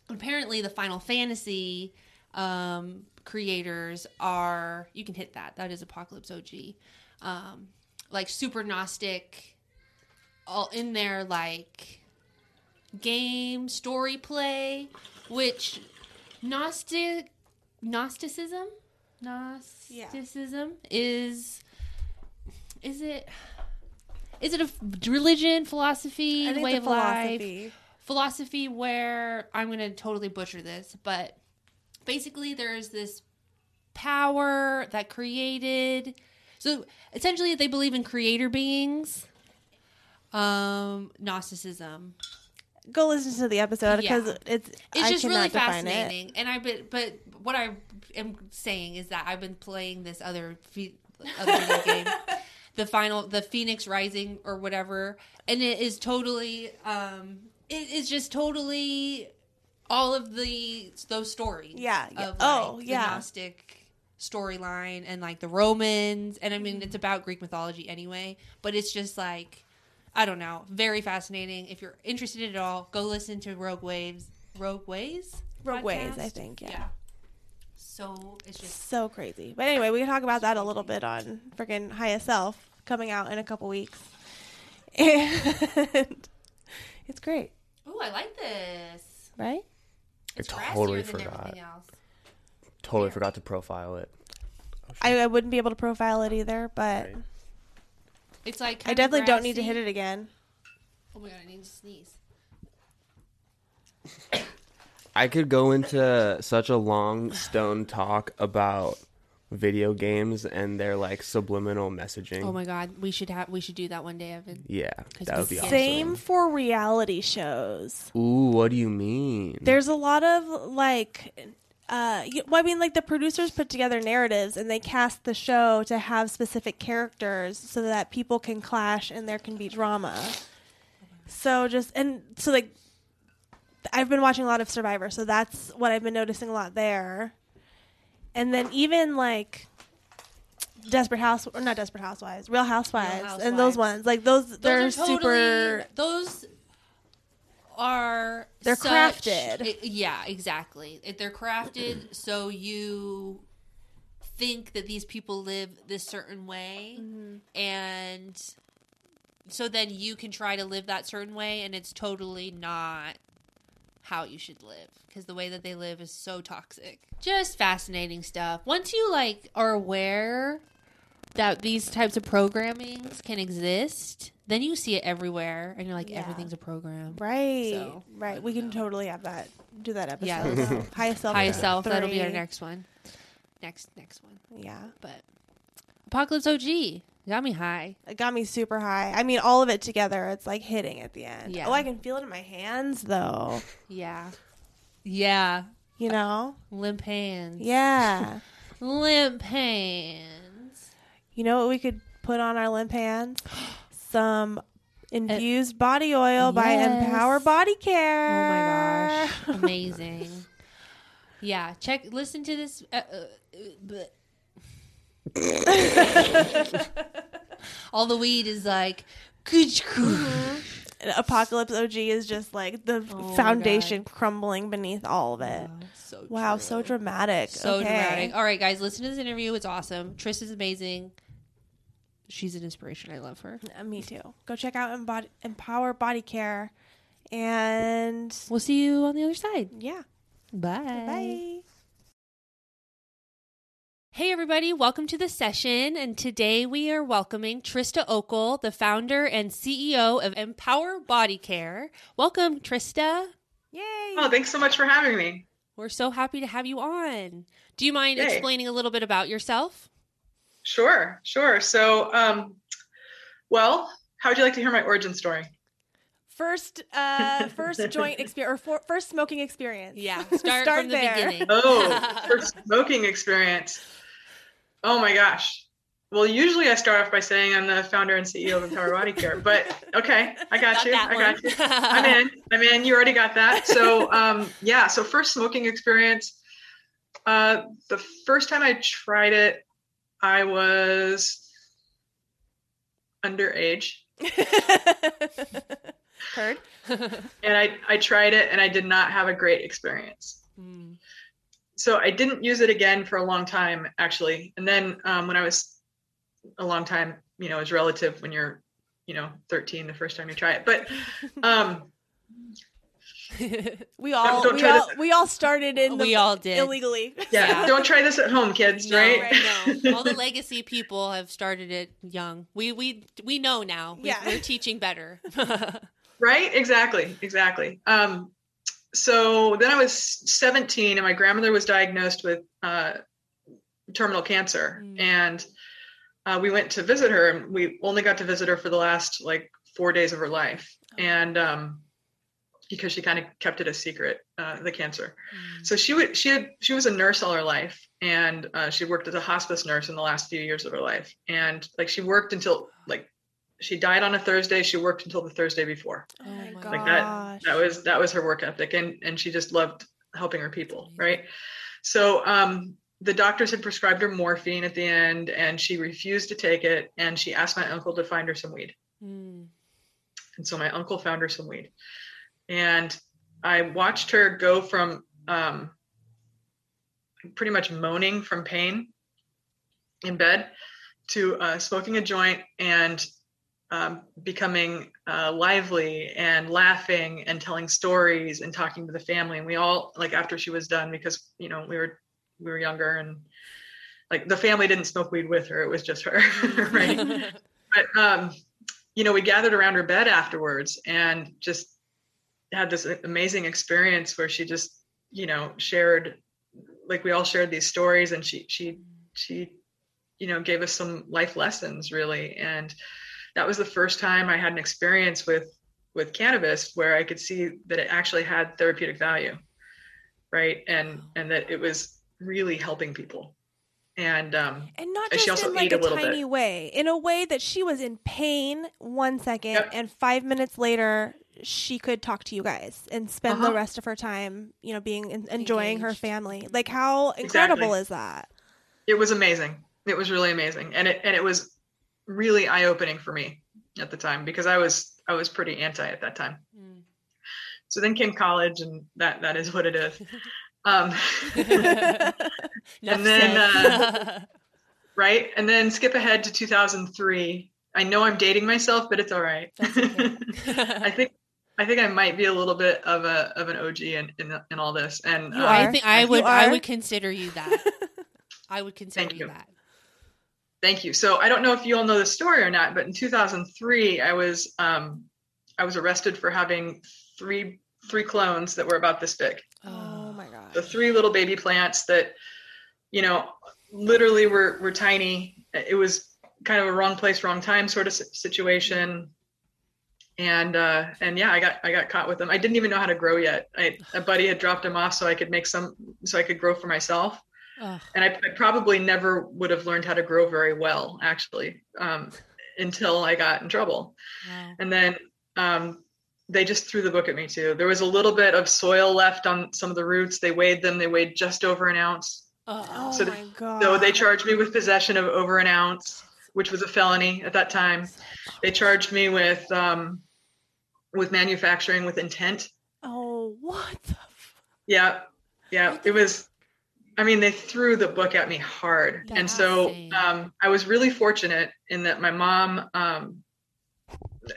Apparently, the Final Fantasy um, creators are. You can hit that. That is Apocalypse OG. Um, like super Gnostic, all in there like game story play, which Gnostic Gnosticism Gnosticism is is it is it a religion, philosophy, I way of life, philosophy. philosophy where I'm going to totally butcher this, but basically there's this power that created so essentially they believe in creator beings. Um Gnosticism. Go listen to the episode because Yeah. it's It's I just really define it. fascinating. And I've been but what I am saying is that I've been playing this other other video game <laughs> the final the Fenyx Rising or whatever and it is totally um it is just totally all of the those stories. Yeah, yeah. Of, Oh, like, yeah. The Gnostic storyline and like the Romans and I mean it's about Greek mythology anyway, but it's just like I don't know, very fascinating. If you're interested in it all, go listen to Rogue Waves. Rogue Ways? Rogue Ways, I podcast? think, yeah. So it's just So crazy. But anyway, we can talk about that a little bit on freaking Highest Self coming out in a couple weeks. <laughs> And it's great, Oh, I like this. right? It's I totally forgot. else. Totally Yeah. forgot to profile it. I, I wouldn't be able to profile it either, but Right. It's like I definitely don't need to hit it again. Oh my god, I need to sneeze. <coughs> I could go into such a long stone talk about video games and their like subliminal messaging. Oh my god, we should have we should do that one day, Evan. Yeah, that would be we- awesome. Same for reality shows. Ooh, what do you mean? There's a lot of like uh well, I mean like the producers put together narratives and they cast the show to have specific characters so that people can clash and there can be drama. So just and so like I've been watching a lot of Survivor, so that's what I've been noticing a lot there. And then even like Desperate House or not Desperate Housewives, Real Housewives, and those ones like those, they're totally- super Those are They're such- crafted. i- yeah, exactly. If They're crafted so you think that these people live this certain way, Mm-hmm. and so then you can try to live that certain way, and it's totally not how you should live because the way that they live is so toxic. Just fascinating stuff. Once you like are aware that these types of programmings can exist, then you see it everywhere, and you're like, Yeah. everything's a program. Right. So, right. We can totally have that. Do that episode. Yeah. <laughs> about Highest self. High self. That'll be our next one. Next, next one. Yeah. But Apocalypse OG got me high. It got me super high. I mean, all of it together, it's like hitting at the end. Yeah. Oh, I can feel it in my hands, though. <laughs> Yeah, yeah. You know? Limp hands. Yeah. <laughs> Limp hands. you know what we could put on our limp hands? <gasps> Some infused body oil by Empower Body Care. Oh my gosh, <laughs> amazing. yeah, check. Listen to this. Uh, uh, uh. <laughs> All the weed is like. And Apocalypse OG is just like the Oh foundation crumbling beneath all of it. So Wow, so dramatic. So Okay. dramatic. All right, guys, listen to this interview. It's awesome. Trish is amazing. She's an inspiration. I love her. Uh, me too. Go check out Embod- Empower Body Care. And We'll see you on the other side. yeah, Bye. bye. Hey, everybody, welcome to the session. And today we are welcoming Trista Okel, the founder and CEO of Empower Body Care. Welcome, Trista. Yay. Oh, thanks so much for having me. We're so happy to have you on. Do you mind Yay. explaining a little bit about yourself? Sure, sure. So, um, well, how would you like to hear my origin story? First, uh, first <laughs> joint experience or for, first smoking experience. Yeah, start, <laughs> Start from the there. beginning. Oh, <laughs> first smoking experience. Oh my gosh. Well, usually I start off by saying I'm the founder and CEO of Empower Body Care, but <laughs> okay, I got, Got you. I got you. I'm in. I'm in. You already got that. So, <laughs> um, yeah. So first smoking experience. Uh, the first time I tried it, I was underage. <laughs> Heard. and I, I tried it and I did not have a great experience. Mm. So I didn't use it again for a long time, actually. And then um, when I was a long time, you know, is relative when you're, you know, 13 the first time you try it. But um, <laughs> We all don't we try all, we all started in the We all did. illegally. yeah, <laughs> Yeah. don't try this at home, kids. No, right? no. <laughs> All the legacy people have started it young. We we we know now. We, Yeah. We're teaching better. right exactly exactly um so then i was 17 and my grandmother was diagnosed with uh terminal cancer. Mm. and uh, we went to visit her and we only got to visit her for the last like four days of her life. And um because she kind of kept it a secret uh, the cancer. So she would she had she was a nurse all her life and uh, she worked as a hospice nurse in the last few years of her life. And like she worked until like she died on a thursday. She worked until the thursday before. Oh my my gosh. like that that was that was her work ethic and and she just loved helping her people right? So um the doctors had prescribed her morphine at the end and she refused to take it and she asked my uncle to find her some weed. Mm. and so my uncle found her some weed. And i watched her go from um pretty much moaning from pain in bed to uh, smoking a joint and um, becoming uh, lively and laughing and telling stories and talking to the family. And we all like after she was done because you know we were we were younger and like the family didn't smoke weed with her; it was just her, <laughs> right? <laughs> But um, you know, we gathered around her bed afterwards and just had this amazing experience where she just you know shared like we all shared these stories and she she she you know gave us some life lessons really and that was the first time i had an experience with with cannabis where i could see that it actually had therapeutic value right and and that it was really helping people and um And not And she just also in like a, a tiny bit. way, in a way that she was in pain one second, Yep. and five minutes later she could talk to you guys and spend the Uh-huh. rest of her time, you know, being en- enjoying her family. Like how incredible Exactly. is that? it was amazing it was really amazing and it and it was really eye-opening for me at the time because i was i was pretty anti at that time Mm. so then came college and that that is what it is <laughs> um <laughs> Enough then, said. <laughs> right and then skip ahead to 2003 i know i'm dating myself but it's all right okay. i think i think i might be a little bit of a of an og in in, in all this and You uh, are. I think I would I would consider you that. I would consider Thank you you. that. Thank you. So I don't know if you all know the story or not, but in 2003, I was um, I was arrested for having three three clones that were about this big. Oh my god. The three little baby plants that, you know, literally were were tiny. It was kind of a wrong place, wrong time sort of situation. And uh, and yeah, I got I got caught with them. I didn't even know how to grow yet. I, a buddy had dropped them off so I could make some so I could grow for myself Ugh. and I, I probably never would have learned how to grow very well actually um, until I got in trouble. Wow. And then um, they just threw the book at me too. There was a little bit of soil left on some of the roots. They weighed them. They weighed just over an ounce. Oh So the- my god. So they charged me with possession of over an ounce, which was a felony at that time. They charged me with um, with manufacturing with intent. Oh what the f- Yeah, yeah. It was. I mean, they threw the book at me hard, and so um, I was really fortunate in that my mom um,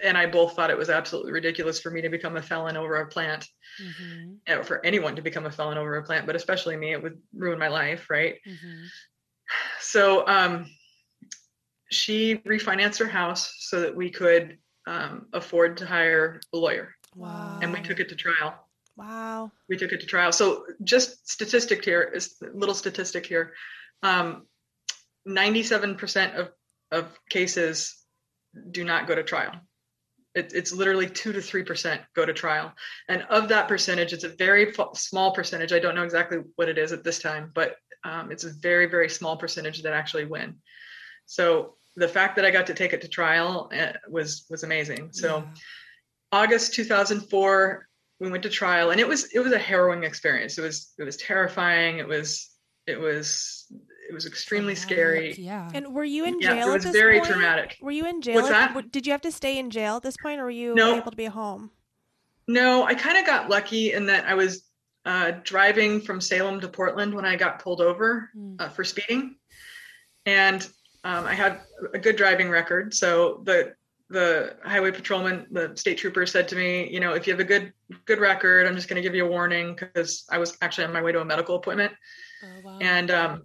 and I both thought it was absolutely ridiculous for me to become a felon over a plant, Mhm. uh, for anyone to become a felon over a plant, but especially me, it would ruin my life, right? Mhm. So um, she refinanced her house so that we could um, afford to hire a lawyer, Wow. and we took it to trial. Wow. we took it to trial. So just statistic here is little statistic here. Um, 97% of, of cases do not go to trial. It, it's literally two to 3% go to trial. And of that percentage, it's a very f- small percentage. I don't know exactly what it is at this time, but um, it's a very, very small percentage that actually win. So the fact that I got to take it to trial uh, was, was amazing. So Yeah. August 2004, we went to trial, and it was it was a harrowing experience. It was it was terrifying. It was it was it was extremely scary. Yeah. And were you in jail Yeah, jail it was at this very point? traumatic. Were you in jail? What's at- that? Did you have to stay in jail at this point, or were you No. able to be home? No, I kind of got lucky in that I was uh, driving from Salem to Portland when I got pulled over Mm. uh, for speeding, and um, I had a good driving record. So the the highway patrolman, the state trooper, said to me, you know, if you have a good good record, I'm just going to give you a warning because I was actually on my way to a medical appointment. Oh, wow. And um,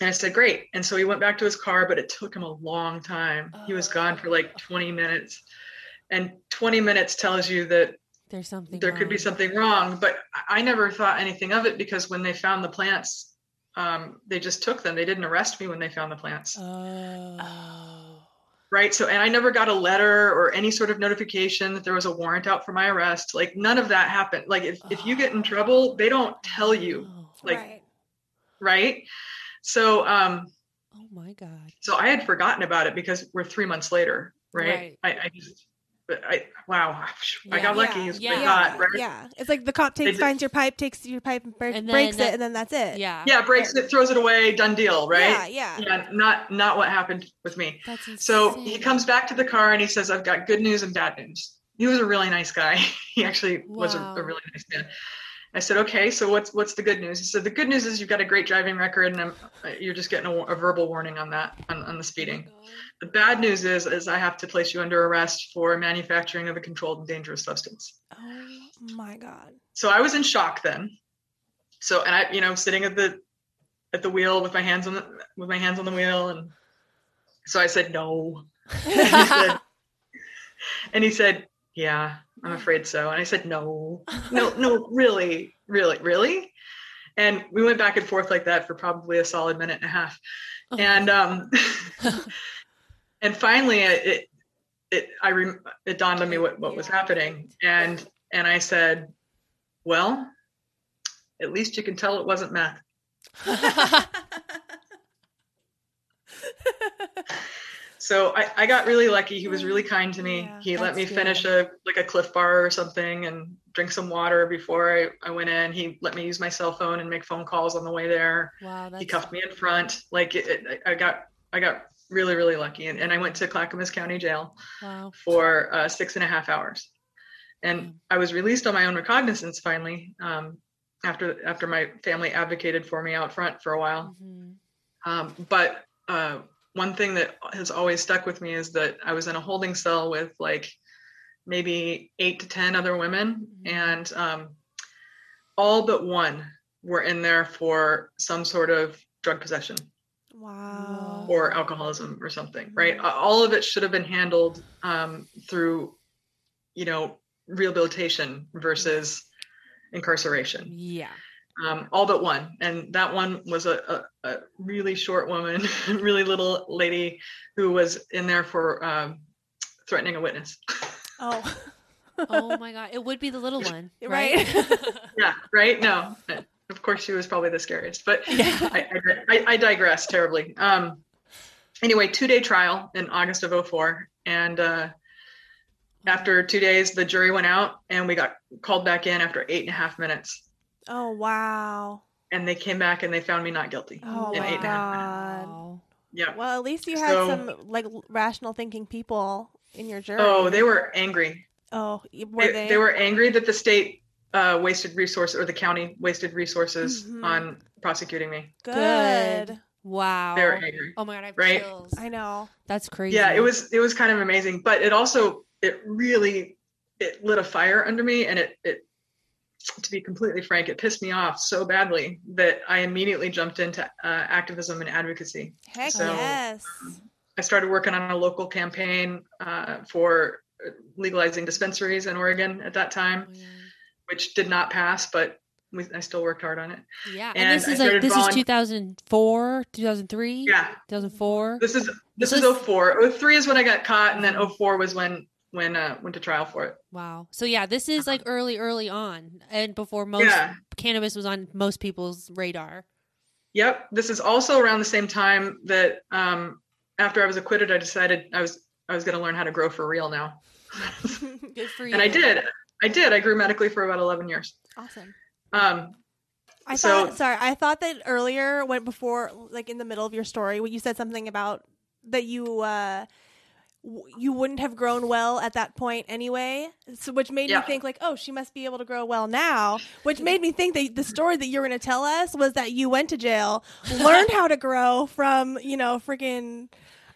and I said, great. And so he went back to his car, but it took him a long time. He was gone for like 20 minutes. And 20 minutes tells you that There's something. there could be something wrong. But I never thought anything of it because when they found the plants, um, they just took them. They didn't arrest me when they found the plants. Oh. Right. So, and I never got a letter or any sort of notification that there was a warrant out for my arrest. Like none of that happened. Like if, if you get in trouble, they don't tell you. Oh. Like, right. right. So, um, Oh my god. so I had forgotten about it because we're three months later, right? Right. I, I just, but I, wow, I Yeah. got lucky. Yeah, yeah, got, right? Yeah, it's like the cop takes did- finds your pipe, takes your pipe, and break, And breaks then- it, and then that's it. Yeah. Yeah, breaks it, throws it away, done deal, right? Yeah, yeah. Yeah, not not what happened with me. That's. So he comes back to the car and he says, "I've got good news and bad news." He was a really nice guy. <laughs> he actually was a, a really nice man. I said, "Okay, so what's what's the good news?" He said, "The good news is you've got a great driving record, and I'm, uh, you're just getting a, a verbal warning on that on, on the speeding. The bad news is is I have to place you under arrest for manufacturing of a controlled and dangerous substance." Oh my god. So I was in shock then. So and I, you know, sitting at the at the wheel with my hands on the with my hands on the wheel, and so I said no. <laughs> And he said, and he said, "Yeah, I'm afraid so." And I said, "No, <laughs> no, no, really, really, really." And we went back and forth like that for probably a solid minute and a half, and um, <laughs> <laughs> and finally it it, I rem- it dawned on me what what was happening, and and I said, "Well, at least you can tell it wasn't meth." So I, I got really lucky. He was really kind to me. Yeah, he let me good. finish a like a Clif Bar or something and drink some water before I, I went in. He let me use my cell phone and make phone calls on the way there. wow. He cuffed me in front. Like it, it, I got I got really really lucky and, and I went to Clackamas County Jail wow. for uh, six and a half hours, and I was released on my own recognizance finally um, after after my family advocated for me out front for a while. Mhm. Um, but uh, one thing that has always stuck with me is that I was in a holding cell with like maybe eight to 10 other women, Mhm. and um, all but one were in there for some sort of drug possession. Wow. or alcoholism or something, right? All of it should have been handled um, through, you know, rehabilitation versus incarceration. Yeah. Um, all but one, and that one was a, a, a really short woman, <laughs> really little lady who was in there for um, threatening a witness. Oh. <laughs> Oh my god, it would be the little one, Right. right? <laughs> yeah, right. No, of course she was probably the scariest, but I, I, I digress terribly. Um, anyway, two day trial in August of 04. And uh, after two days, the jury went out and we got called back in after eight and a half minutes. Oh wow. And they came back and they found me not guilty. Oh in my eight and a half god. Wow. Yeah. Well, at least you had So- some like rational thinking people in your jury. Oh, they were angry. Oh, were They, they? they were angry that the state uh, wasted resources or the county wasted resources Mhm. on prosecuting me. good. Wow. They were angry. Oh my god, I have Right? chills. I know. That's crazy. yeah it was it was kind of amazing but it also it really it lit a fire under me and it it to be completely frank it pissed me off so badly that i immediately jumped into uh, activism and advocacy Heck So- yes. i started working on a local campaign uh, for legalizing dispensaries in oregon at that time Oh, yeah. which did not pass but we, i still worked hard on it Yeah, and, And this is like this volun- is 2004, 2003, yeah 2004. this is this, This is is- 04 03 is when i got caught and then 04 was when when uh went to trial for it Wow. So yeah, this is like early, early on, and before most yeah cannabis was on most people's radar. Yep. This is also around the same time that um, after I was acquitted, I decided I was I was going to learn how to grow for real now, <laughs> Good for you. <laughs> and I did. I did. I grew medically for about eleven years. awesome. Um, I So- thought. Sorry, I thought that earlier, went before, like in the middle of your story, when you said something about that you uh, you wouldn't have grown well at that point anyway. So, which made Yeah. me think like, oh, she must be able to grow well now. Which made me think that the story that you were going to tell us was that you went to jail, <laughs> learned how to grow from you know freaking.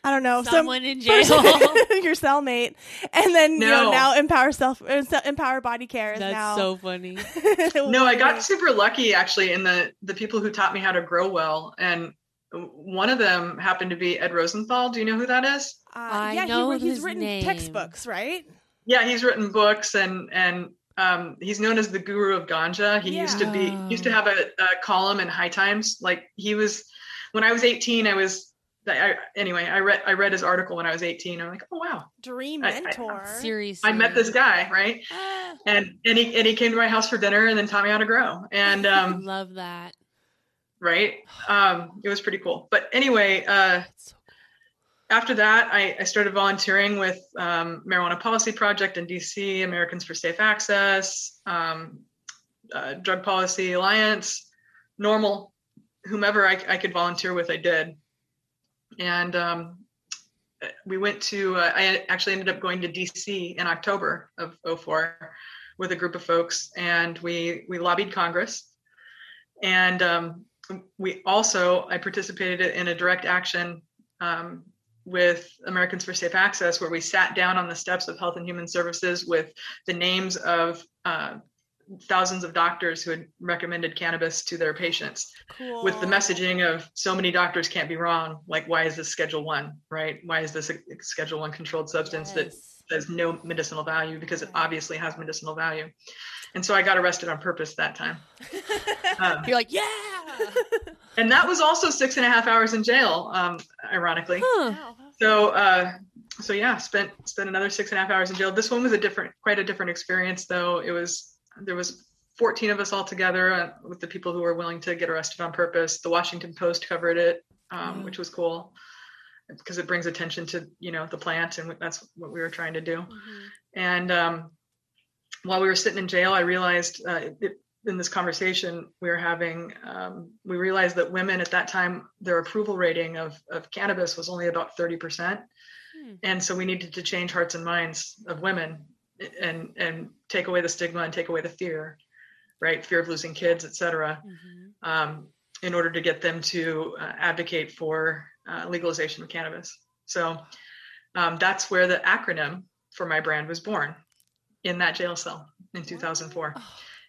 I don't know Someone in jail. person- <laughs> your cellmate, and then you know now empower self, uh, empower body care is That's now. so funny. <laughs> no, I got super lucky actually in the the people who taught me how to grow well, and one of them happened to be Ed Rosenthal. Do you know who that is? Uh, I yeah, know he, he's his written name. textbooks, right? Yeah, he's written books and and um, he's known as the guru of ganja. He used to be used to have a, a column in High Times. Like he was when I was 18, I was I, anyway. I read I read his article when I was 18. I'm like, oh wow, Dream I- I- mentor. Seriously. I met this guy, right? Ah, And and he and he came to my house for dinner and then taught me how to grow. And <laughs> um, Love that. Right, um, it was pretty cool. But anyway, uh, after that, I, I started volunteering with um, Marijuana Policy Project in DC, Americans for Safe Access, um, uh, Drug Policy Alliance, NORML, whomever I, I could volunteer with, I did. And um, we went to, uh, I actually ended up going to DC in October of 04 with a group of folks, and we, we lobbied Congress. And um, we also, I participated in a direct action um, with Americans for Safe Access, where we sat down on the steps of Health and Human Services with the names of uh, thousands of doctors who had recommended cannabis to their patients, cool. with the messaging of so many doctors can't be wrong. Like, why is this Schedule One, right? Why is this a Schedule One controlled substance that has no medicinal value? Because it obviously has medicinal value. And so I got arrested on purpose that time. <laughs> Um, You're like, yeah. <laughs> and that was also six and a half hours in jail, um, ironically. Huh. So, uh, so yeah, spent spent another six and a half hours in jail. This one was a different, quite a different experience, though. It was there was 14 of us all together uh, with the people who were willing to get arrested on purpose. The Washington Post covered it, um, Wow. which was cool because it brings attention to you know the plant, and that's what we were trying to do. Mhm. And um, while we were sitting in jail, I realized uh, it, in this conversation we were having, um, we realized that women at that time, their approval rating of, of cannabis was only about 30%. Hmm. And so we needed to change hearts and minds of women and, and take away the stigma and take away the fear, right? Fear of losing kids, et cetera, Mhm. um, in order to get them to uh, advocate for uh, legalization of cannabis. So um, that's where the acronym for my brand was born in that jail cell in 2004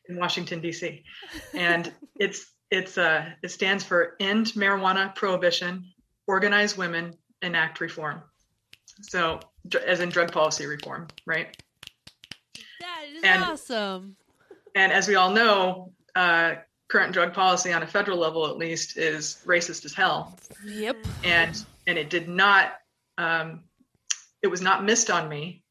in Washington D.C. <laughs> And it's it's uh it stands for End Marijuana Prohibition organize women, enact reform. So, as in drug policy reform, right? That is And- awesome. And as we all know, uh, current drug policy on a federal level, at least, is racist as hell. Yep. and and it did not um, it was not missed on me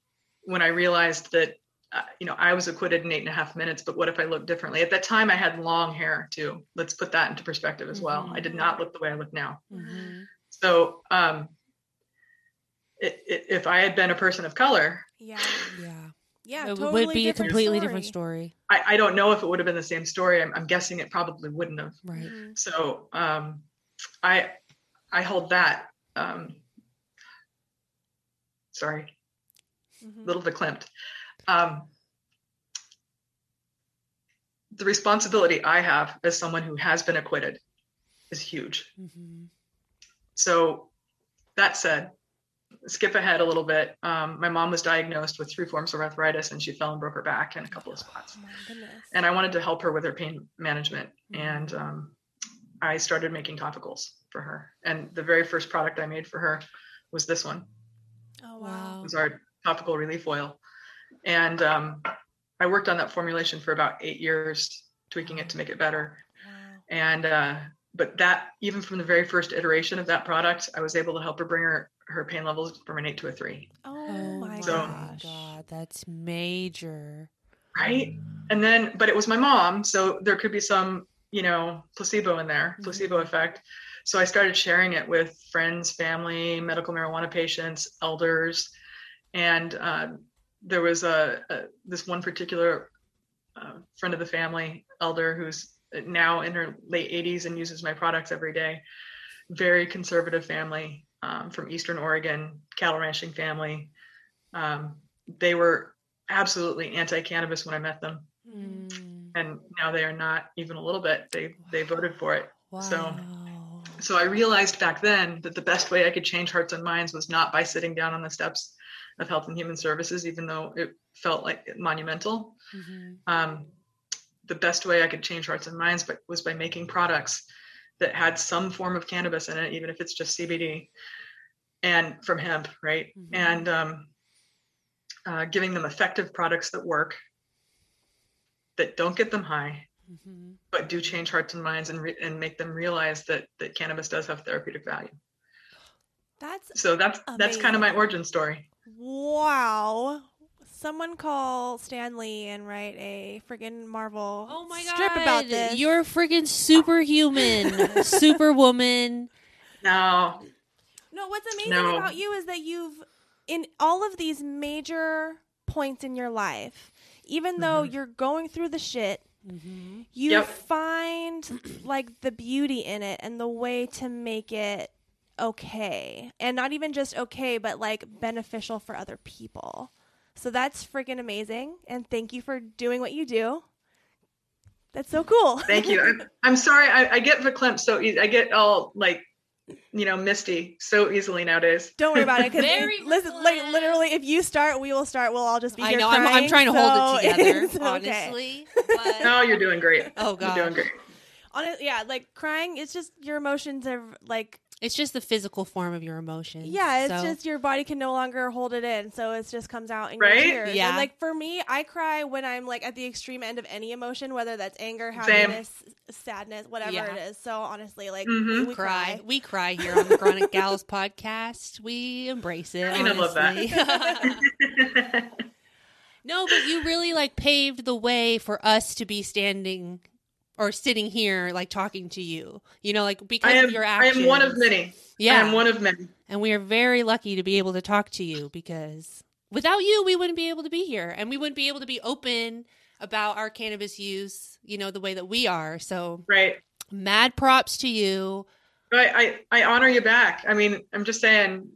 when i realized that uh, you know i was acquitted in eight and a half minutes but what if i looked differently at that time i had long hair too let's put that into perspective as well i did not look the way i look now Mhm. so um, i i if i had been a person of color Yeah. Yeah. Yeah. it totally would be a completely story. different story. I, I don't know if it would have been the same story i'm, I'm guessing it probably wouldn't have Right. Mhm. so um, i i hold that um, sorry Mhm. little verklempt. Um, the responsibility I have as someone who has been acquitted is huge. hmm So, that said, skip ahead a little bit. Um, my mom was diagnosed with three forms of arthritis and she fell and broke her back in a couple of spots. Oh. And I wanted to help her with her pain management. And um, I started making topicals for her. And the very first product I made for her was this one. oh wow. Wow. was our topical relief oil. And um, I worked on that formulation for about eight years, tweaking it to make it better. Wow. And uh, but that even from the very first iteration of that product, I was able to help her bring her her pain levels from an eight to a three. Oh, Oh my my So- gosh. god, that's major. Right. And then, but it was my mom, so there could be some, you know, placebo in there, placebo effect. So I started sharing it with friends, family, medical marijuana patients, elders, and uh, there was a, a this one particular uh, friend of the family, elder, who's now in her late 80s and uses my products every day. Very conservative family um, from Eastern Oregon, cattle ranching family. Um, they were absolutely anti-cannabis when I met them, Mm. and now they are not even a little bit. They they voted for it. Wow. So- So I realized back then that the best way I could change hearts and minds was not by sitting down on the steps of Health and Human Services, even though it felt like monumental. Mhm. Um, the best way I could change hearts and minds but was by making products that had some form of cannabis in it, even if it's just CBD and from hemp, right? Mhm. And um, uh, giving them effective products that work, that don't get them high, Mhm. but do change hearts and minds and, re- and make them realize that that cannabis does have therapeutic value. That's So that's that's kind of my origin story. Wow. Someone call Stan Lee and write a friggin' Marvel Oh my strip god. about this. You're a friggin' superhuman, <laughs> superwoman. Now, No, what's amazing No. about you is that you've in all of these major points in your life, even though Mm-hmm. you're going through the shit, Mhm. you Yep. find like the beauty in it and the way to make it okay. And not even just okay, but like beneficial for other people. So that's freaking amazing. And thank you for doing what you do. That's so cool. thank you. I'm, <laughs> I'm sorry. I, I get verklempt so easy. I get all like, you know, misty so easily nowadays. Don't worry about it. Because <laughs> Very listen, like literally, if you start, we will start. We'll all just be I here know. I'm, I'm trying to hold it <laughs> together, it's okay. honestly. But, No, you're doing great. oh god. You're doing great. Honest, yeah, like crying. It's just your emotions are like It's just the physical form of your emotions. yeah. It's so- just your body can no longer hold it in, so it just comes out in Right? your tears. Yeah. And like for me, I cry when I'm like at the extreme end of any emotion, whether that's anger, Same. happiness, sadness, whatever Yeah. it is. So honestly, like Mhm. we cry. cry. We cry here on the Chronic <laughs> Gals podcast. We embrace it. I love that. <laughs> <laughs> no, but you really like paved the way for us to be standing or sitting here like talking to you. You know, like because am. of your actions. I am one of many. Yeah. I am one of many. And we are very lucky to be able to talk to you because without you, we wouldn't be able to be here and we wouldn't be able to be open about our cannabis use, you know, the way that we are. So, Right. mad props to you. I, I, I honor you back. I mean, I'm just saying,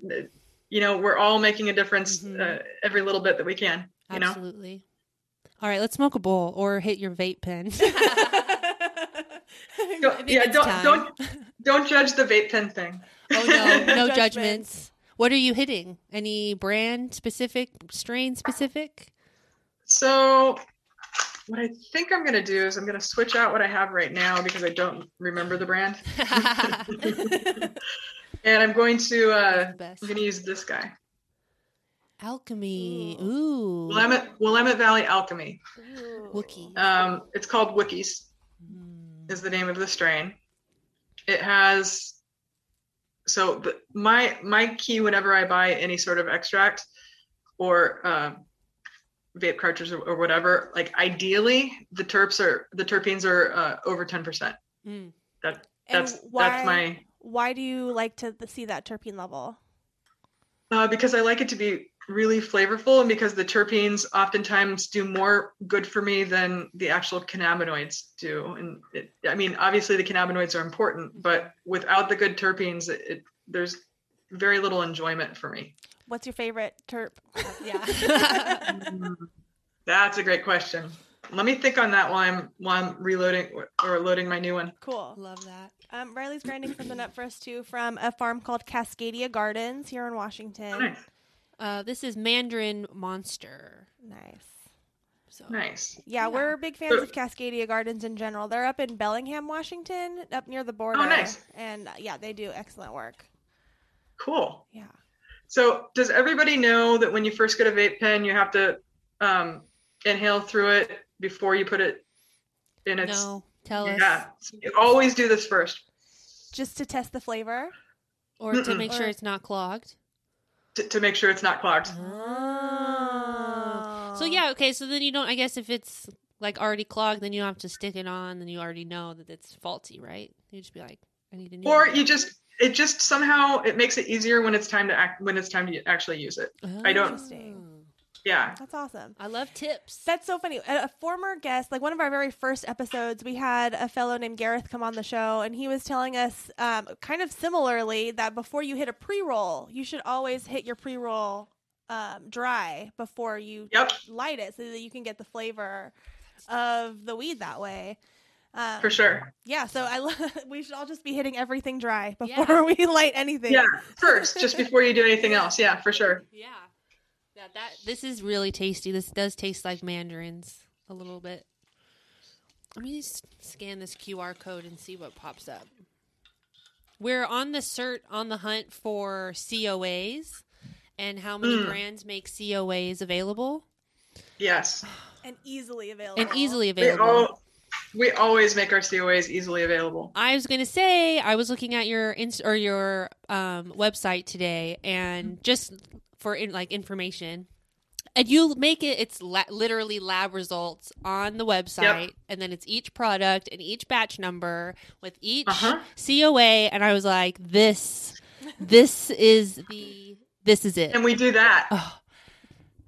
you know, we're all making a difference Mhm. uh, every little bit that we can. You know, Absolutely. All right, let's smoke a bowl or hit your vape pen. <laughs> <laughs> <laughs> Don't- yeah, don't time. don't <laughs> don't judge the vape pen thing. oh no, no <laughs> Judgments. judgments. What are you hitting? Any brand specific, strain specific? So, what I think I'm going to do is I'm going to switch out what I have right now because I don't remember the brand. And I'm going to uh, I'm going to use this guy, Alchemy. Ooh. Willamette Willamette Valley Alchemy. Wookie. Um, it's called Wookies. Is the name of the strain. It has so the, my my key whenever I buy any sort of extract or uh, vape cartridges or, or whatever, like ideally the terps are the terpenes are uh, over ten percent. Mm. That And that's why, that's my Why do you like to see that terpene level? uh, because I like it to be really flavorful and because the terpenes oftentimes do more good for me than the actual cannabinoids do. And it, I mean, obviously the cannabinoids are important, but without the good terpenes, it, it there's very little enjoyment for me. What's your favorite terp? <laughs> Yeah. <laughs> That's a great question. Let me think on that while I'm while I'm reloading or- or loading my new one. Cool. Love that. Um, Riley's grinding something up for us too from a farm called Cascadia Gardens here in Washington. Oh, nice, Uh, this is Mandarin Monster. Nice. So nice. Yeah, Yeah. we're big fans of Cascadia Gardens in general. They're up in Bellingham, Washington, up near the border. Oh, nice. And uh, yeah, they do excellent work. Cool. Yeah. So, does everybody know that when you first get a vape pen, you have to um, inhale through it before you put it in its? no, tell us. Yeah. So you always do this first Just to test the flavor. Or to Mm-mm. make sure Or- it's not clogged. To, to make sure it's not clogged. Oh. So yeah, okay. So then you don't. I guess if it's like already clogged, then you don't have to stick it on. Then you already know that it's faulty, right? You just be like, I need a new. Or one. you just it just somehow it makes it easier when it's time to act when it's time to actually use it. I don't-. Yeah. That's awesome. I love tips. That's so funny. A, a former guest, like one of our very first episodes, we had a fellow named Gareth come on the show, and he was telling us, um, kind of similarly, that before you hit a pre roll, you should always hit your pre roll um, dry before you Yep. light it, so that you can get the flavor of the weed that way. Um, For sure. Yeah. So I, lo- <laughs> we should all just be hitting everything dry before Yeah. <laughs> we light anything. Yeah. First, just before you do anything else. Yeah, for sure. yeah. Yeah. That this is really tasty. This does taste like mandarins a little bit. Let me just scan this QR code and see what pops up. We're on the cert on the hunt for COAs and how many Mm. brands make COAs available Yes. And easily available. and easily We available. all we always make our COAs easily available. I was going to say I was looking at your inst- or your um, website today, and just for in, like information, and you make it. It's la- literally lab results on the website, and then it's each product and each batch number with each Uh-huh. COA. And I was like, this, this is the, this is it. And we do that. Oh,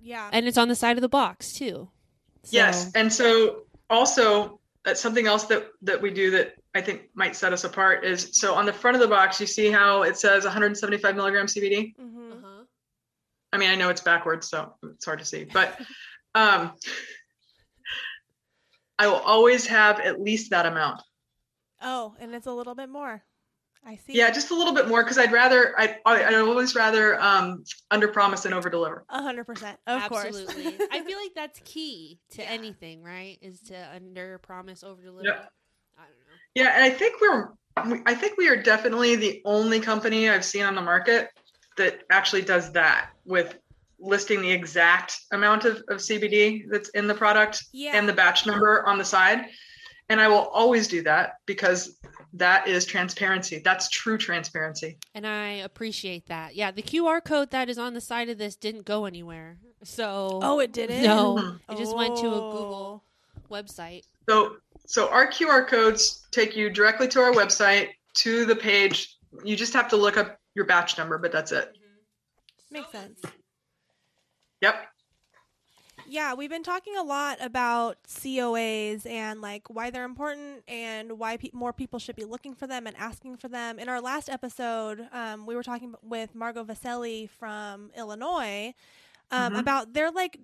Yeah. and it's on the side of the box too. So- Yes. And so also that's something else that that we do that I think might set us apart is so on the front of the box you see how it says 175 milligram CBD. hmm Uh-huh. I mean I know it's backwards so it's hard to see, but um, I will always have at least that amount. Oh, and it's a little bit more. I see. Yeah, just a little bit more because I'd rather I I'd always rather um, under promise than over deliver. A hundred percent. Of Absolutely. course. <laughs> I feel like that's key to Yeah. anything, right? Is to under promise, over deliver. Yep. I don't know. Yeah, and I think we're I think we are definitely the only company I've seen on the market that actually does that with listing the exact amount of, of CBD that's in the product yeah. and the batch number on the side. And I will always do that because that is transparency. That's true transparency. And I appreciate that. Yeah, the QR code that is on the side of this didn't go anywhere. So oh, it didn't. no, Mhm. it just went to a Oh. Google website. So so our QR codes take you directly to our website to the page. You just have to look up your batch number, but that's it. Makes sense. Yep. Yeah, we've been talking a lot about COAs and like why they're important and why pe- more people should be looking for them and asking for them. In our last episode, um, we were talking with Margot Vaselli from Illinois um, Mhm. about they're like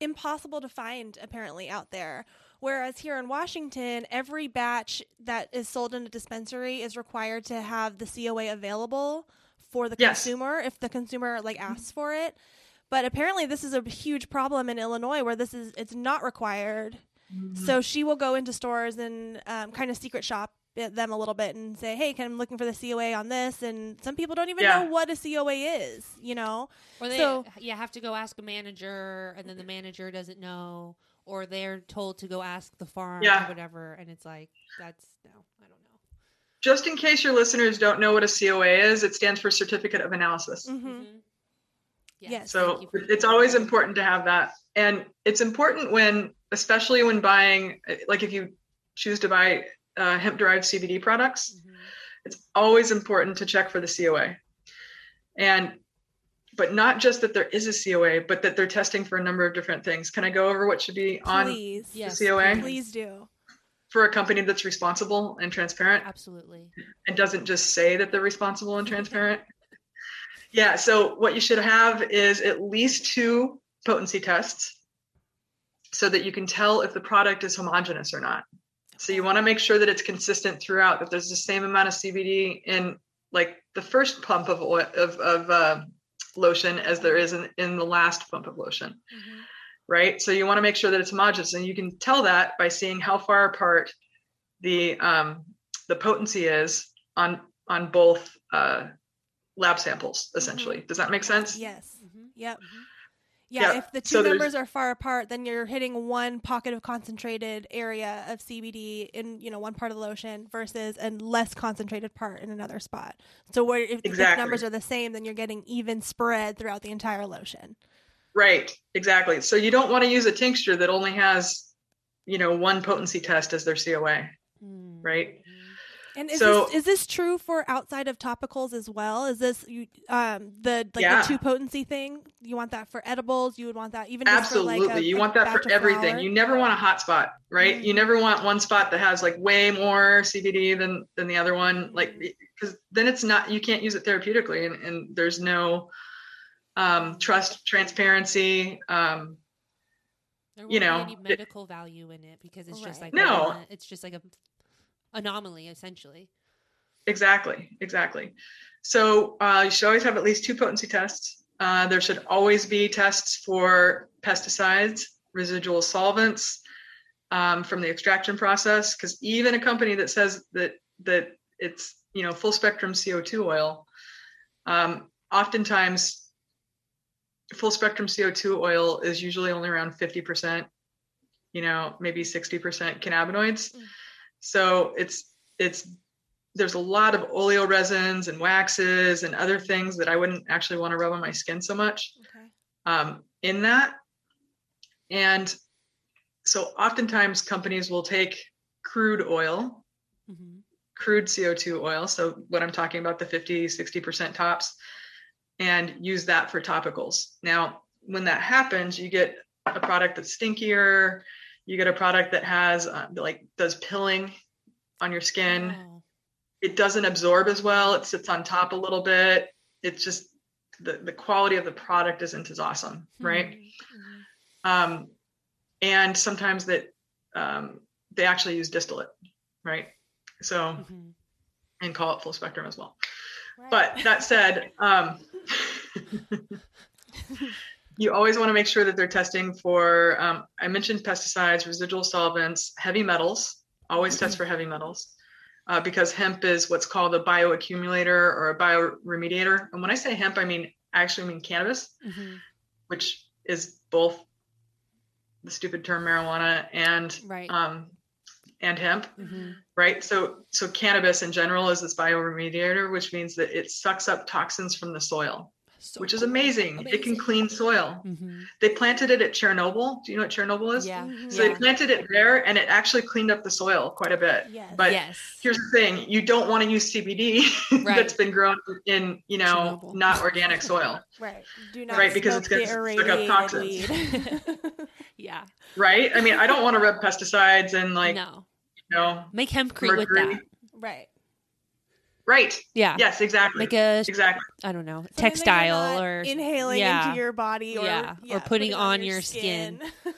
impossible to find apparently out there. Whereas here in Washington, every batch that is sold in a dispensary is required to have the COA available for the Yes. consumer if the consumer like asks for it. But apparently this is a huge problem in Illinois where this is it's not required. So she will go into stores and um, kind of secret shop them a little bit and say, "Hey, can I'm looking for the COA on this?" And some people don't even Yeah. know what a COA is. You know, Or they So- yeah have to go ask a manager, and then the manager doesn't know, or they're told to go ask the farm Yeah. or whatever, and it's like that's no, I don't know. Just in case your listeners don't know what a COA is, it stands for Certificate of Analysis. hmm Mhm. Yes. So thank you for- it's always important to have that. And it's important when, especially when buying, like if you choose to buy uh, hemp derived CBD products, Mhm. it's always important to check for the COA. And, but not just that there is a COA, but that they're testing for a number of different things. Can I go over what should be on please, Yes, COA? please do. For a company that's responsible and transparent? Absolutely. and doesn't just say that they're responsible and transparent. <laughs> Yeah, so what you should have is at least two potency tests so that you can tell if the product is homogenous or not. So you want to make sure that it's consistent throughout, that there's the same amount of CBD in like the first pump of oil, of, of uh, lotion as there is in, in the last pump of lotion Mhm. Right? So you want to make sure that it's homogeneous, and you can tell that by seeing how far apart the um, the potency is on on both uh, lab samples. Essentially, does that make sense? Yes. Mhm. Yep. Mhm. Yeah, Yeah, if the two so numbers are far apart, then you're hitting one pocket of concentrated area of CBD in you know one part of the lotion versus a less concentrated part in another spot. So where if the Exactly. numbers are the same, then you're getting even spread throughout the entire lotion. Right. Exactly. So you don't want to use a tincture that only has, you know, one potency test as their COA, Mm. right? And is So- this is this true for outside of topicals as well? Is this you um the like Yeah. the two potency thing? You want that for edibles? You would want that even Absolutely. for like a, you want that for everything. flour? You never want a hot spot, right? You Mm. never want one spot that has like way more CBD than than the other one, like because then it's not you can't use it therapeutically, and, and there's no um, trust, transparency. Um, There you know, be any it- medical value in it because it's just like No. a- it's just like a anomaly essentially. exactly, exactly. So uh, you should always have at least two potency tests. Uh, there should always be tests for pesticides, residual solvents um, from the extraction process, because even a company that says that that it's you know full spectrum CO2 oil, um, oftentimes full spectrum CO2 oil is usually only around 50%, you know, maybe 60% cannabinoids. Mm. So it's it's there's a lot of oleo resins and waxes and other things that I wouldn't actually want to rub on my skin so much Okay. um, in that. And so oftentimes companies will take crude oil, Mhm. crude CO2 oil. So what I'm talking about, the 50, 60% tops, and use that for topicals. Now, when that happens, you get a product that's stinkier. You get a product that has uh, like does pilling on your skin Oh. it doesn't absorb as well. It sits on top a little bit. It's just the, the quality of the product isn't as awesome, right? Mhm. Um, and sometimes that um, they actually use distillate, right? So Mhm. and call it full spectrum as well. Right. But that said, um, <laughs> you always want to make sure that they're testing for. Um, I mentioned pesticides, residual solvents, heavy metals. Always test for heavy metals. Uh, because hemp is what's called a bioaccumulator or a bioremediator. And when I say hemp, I mean I actually mean cannabis, Mhm. which is both the stupid term marijuana and Right. um, and hemp, Mhm. right? So so cannabis in general is this bioremediator, which means that it sucks up toxins from the soil, So which is cool. amazing. It can clean soil. Mhm. They planted it at Chernobyl. Do you know what Chernobyl is? Yeah. Mhm. So yeah. they planted it there, and it actually cleaned up the soil quite a bit. Yes. But yes. here's the thing: you don't want to use CBD <laughs> Right. that's been grown in, you know, Chernobyl. not organic soil, <laughs> Right. Do not Right, because it's gonna suck up irradiated toxins. weed. <laughs> yeah. right? I mean, I don't want to rub pesticides and like, no. You know, Make hempcrete with that. right. right? Yeah. Yes, exactly. Make a exactly. I don't know Something textile or inhaling yeah. into your body or Yeah, or putting on your skin. <laughs>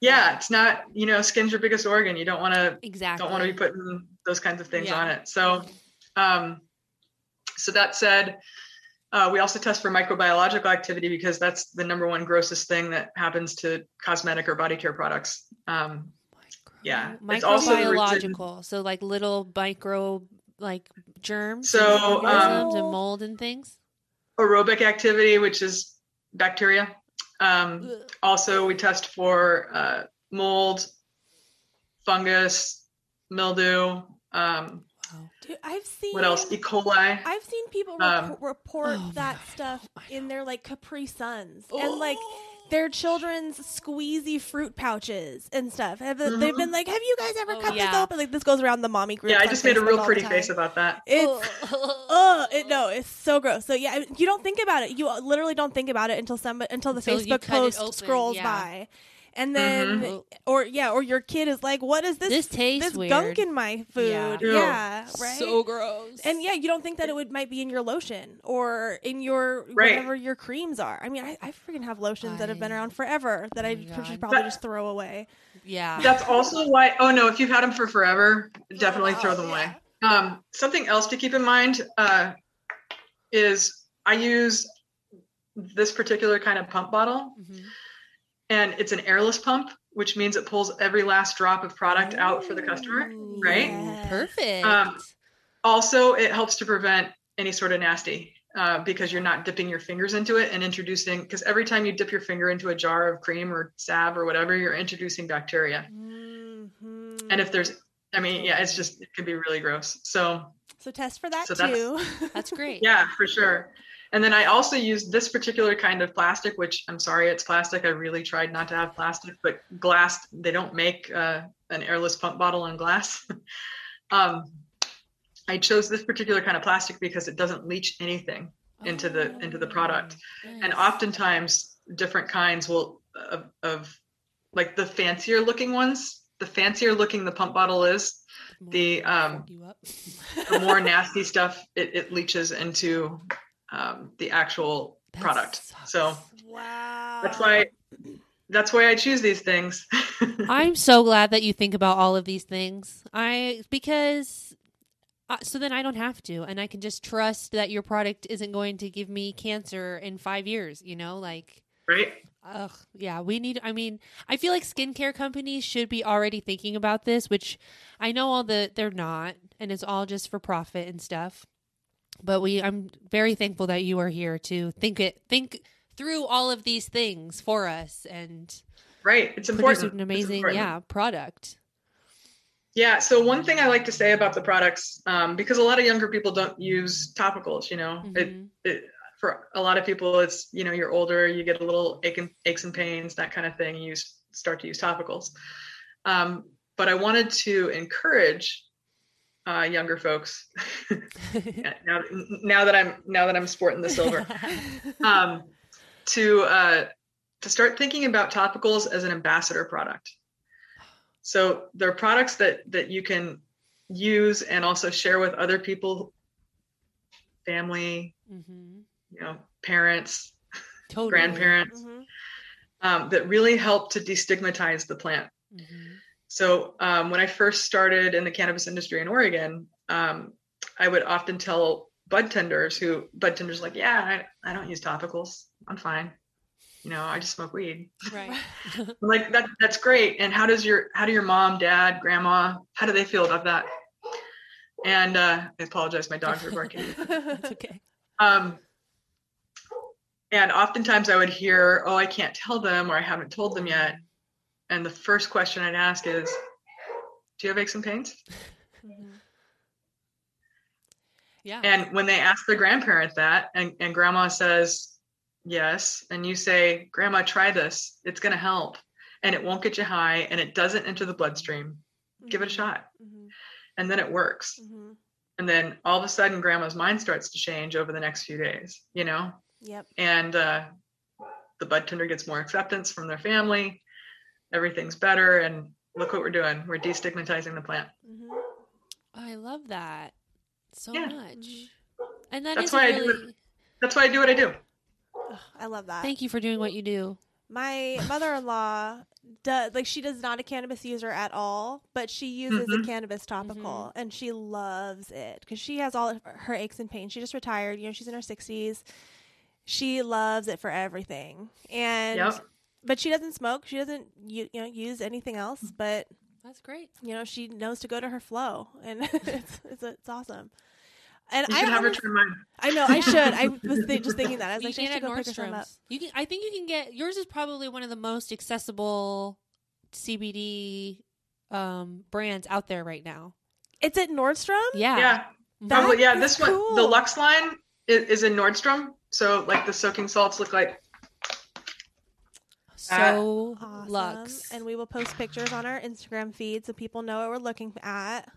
Yeah, it's not, you know, skin's your biggest organ. You don't want to exactly. don't want to be putting those kinds of things Yeah. on it. So, um, so that said, uh, we also test for microbiological activity because that's the number one grossest thing that happens to cosmetic or body care products. Um, Yeah, it's also microbiological. So like little micro like germs, So, and um, and mold and things. aerobic activity, which is bacteria. Um, also, we test for uh, mold, fungus, mildew. Um, Wow. Dude, I've seen what else? E. coli. I've seen people Um, report, report Oh that stuff oh my in their like Capri Suns Oh. and like their children's squeezy fruit pouches and stuff. Have They've Mhm. been like, "Have you guys ever Oh, cut this open?" Like this goes around the mommy group. Yeah, I just made a real pretty face about that. It's <laughs> oh, it, no, it's so gross. So yeah, you don't think about it. You literally don't think about it until some until the Until Facebook post scrolls yeah. by, and then Mhm. or yeah, or your kid is like, "What is this? This tastes this weird." gunk in my food." Yeah. Yeah, Ew. right. So gross. and yeah, you don't think that it would might be in your lotion or in your Right. whatever your creams are. I mean, I, I freaking have lotions that have been around forever that I my should probably But- just throw away. yeah. That's also why. Oh no, if you've had them for forever, definitely Oh, throw them yeah. away. Um, something else to keep in mind uh, is I use this particular kind of pump bottle, Mhm. And it's an airless pump, which means it pulls every last drop of product out for the customer. Right? yes. Perfect. Um, Also, it helps to prevent any sort of nasty uh, because you're not dipping your fingers into it and introducing. Because every time you dip your finger into a jar of cream or salve or whatever, you're introducing bacteria. Mhm. And if there's, I mean, yeah, it's just it can be really gross. So so test for that So that's- too. <laughs> That's great. yeah, for sure. And then I also use this particular kind of plastic, which I'm sorry, it's plastic. I really tried not to have plastic, but glass, they don't make uh, an airless pump bottle in glass. <laughs> um, I chose this particular kind of plastic because it doesn't leach anything into the into the product. And oftentimes different kinds will of, of like the fancier looking ones, the fancier looking the pump bottle is, the, um, Fuck you up. the more <laughs> nasty stuff it, it leaches into um, the actual That product. sucks. So wow. that's why that's why I choose these things. <laughs> I'm so glad that you think about all of these things. I because uh, so then I don't have to, and I can just trust that your product isn't going to give me cancer in five years. You know, like. right? Ugh, yeah, we need. I mean, I feel like skincare companies should be already thinking about this, which I know all the they're not, and it's all just for profit and stuff. But we, I'm very thankful that you are here to think it, think through all of these things for us and Right. It's important. an amazing, important. yeah, product. Yeah. So one thing I like to say about the products, um, because a lot of younger people don't use topicals, you know, it, Mhm. it, for a lot of people, it's, you know, you're older, you get a little ache and, aches and pains, that kind of thing. You start to use topicals. Um, but I wanted to encourage uh, younger folks <laughs> <laughs> now, now that I'm, now that I'm sporting the silver, <laughs> um, to, uh, to start thinking about topicals as an ambassador product. So they're products that that you can use and also share with other people, family, Mhm. you know, parents, Totally. grandparents, Mhm. um, that really help to destigmatize the plant. Mhm. So um, when I first started in the cannabis industry in Oregon, um, I would often tell bud tenders who bud tenders like, yeah, I, I don't use topicals. I'm fine. You know, I just smoke weed. Right. <laughs> Like that that's great. And how does your how do your mom, dad, grandma, how do they feel about that? And uh, I apologize, my dogs are barking. <laughs> It's okay. Um, and oftentimes I would hear, "Oh, I can't tell them," or "I haven't told them yet." And the first question I'd ask is, "Do you have aches and pains?" Mhm. Yeah. And when they ask their grandparent that, and, and grandma says, yes, and you say, Grandma, try this, it's going to help. And it won't get you high and it doesn't enter the bloodstream. Give it a Mhm. shot. Mhm. And then it works. Mhm. And then all of a sudden, grandma's mind starts to change over the next few days, you know? Yep. And uh, the bud tender gets more acceptance from their family. Everything's better. And look what we're doing. We're destigmatizing the plant. Mhm. I love that so Yeah. much. And that That's is why I do really. That's why I do what I do. Ugh, I love that. Thank you for doing what you do. My mother-in-law does like she does not a cannabis user at all, but she uses Mhm. a cannabis topical and she loves it because she has all her aches and pains. She just retired, you know, she's in her sixties. She loves it for everything, and Yep. But she doesn't smoke. She doesn't you, you know use anything else. But That's great. You know, she knows to go to her flow, and <laughs> <laughs> it's it's, it's awesome. And You I should have her honest- mine. I know I should. I <laughs> was th- just thinking that. I was you like, I can should at go pick her some up. Nordstrom's. You can. I think you can get yours. Is probably one of the most accessible CBD um, brands out there right now. It's at Nordstrom. Yeah. Yeah. That probably. Yeah, is this one, the. Lux line is, is in Nordstrom. So like the soaking salts look like so Awesome. Lux. And we will post pictures on our Instagram feed so people know what we're looking at.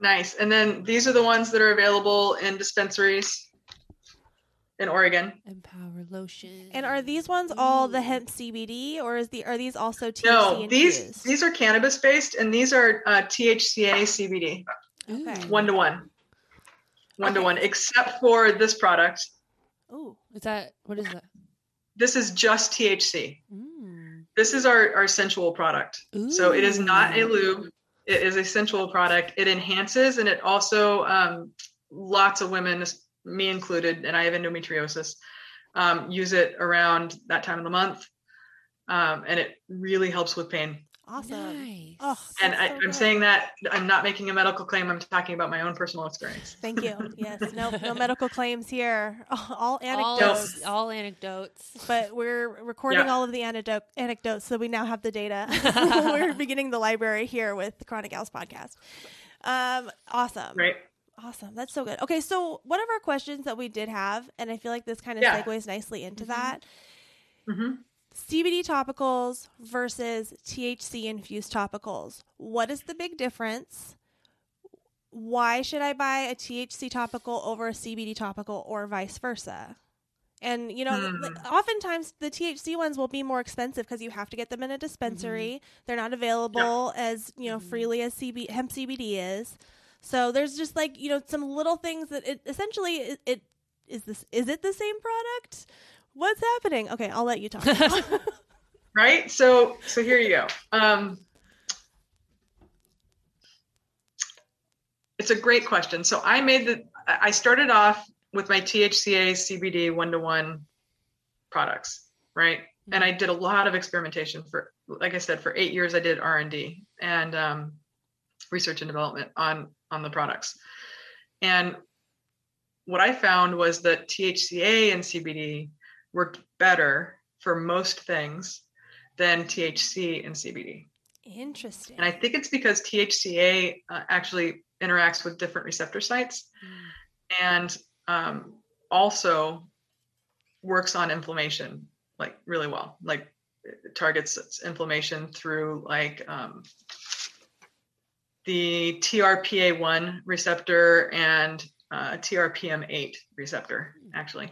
nice. And then these are the ones that are available in dispensaries in Oregon. Empower lotion. And are these ones all the hemp CBD, or is the are these also THC No, these infused? these are cannabis based, and these are uh, THCA CBD, okay. one to one, one to one, except for this product. Oh, Is that what is that? This is just THC. Mm. This is our our sensual product. So it is not a lube. It is a sensual product. It enhances and it also um, lots of women, me included, and I have endometriosis, um, use it around that time of the month, um, and it really helps with pain. Awesome. Nice. Oh, And I, so I'm good. saying that I'm not making a medical claim. I'm talking about my own personal experience. Thank you. <laughs> Yes, no, no medical claims here. <laughs> All all, anecdotes. all anecdotes. but we're recording Yeah. all of the anecdote, anecdotes, so we now have the data. <laughs> we're beginning the library here with the Chronic Gals podcast. Um, awesome. Right? Awesome. That's so good. Okay, so one of our questions that we did have, and I feel like this kind of Yeah. segues nicely into Mhm. that hmm CBD topicals versus THC infused topicals. What is the big difference? Why should I buy a THC topical over a CBD topical or vice versa? And you know, like, oftentimes the THC ones will be more expensive because you have to get them in a dispensary. They're not available as you know Mhm. freely as CB hemp CBD is. So there's just like you know some little things that it essentially it, it is this is it the same product? What's happening? Okay, I'll let you talk. <laughs> Right? So so here you go. Um, it's a great question. So I made the I I started off with my THCA CBD one to one products, right? And I did a lot of experimentation for, like I said, for eight years I did R and D and um, research and development on on the products. And what I found was that THCA and CBD worked better for most things than THC and CBD. Interesting. And I think it's because THCA uh, actually interacts with different receptor sites and um, also works on inflammation like really well. Like it targets inflammation through like um, the TRPA1 receptor and uh, TRPM8 receptor, actually,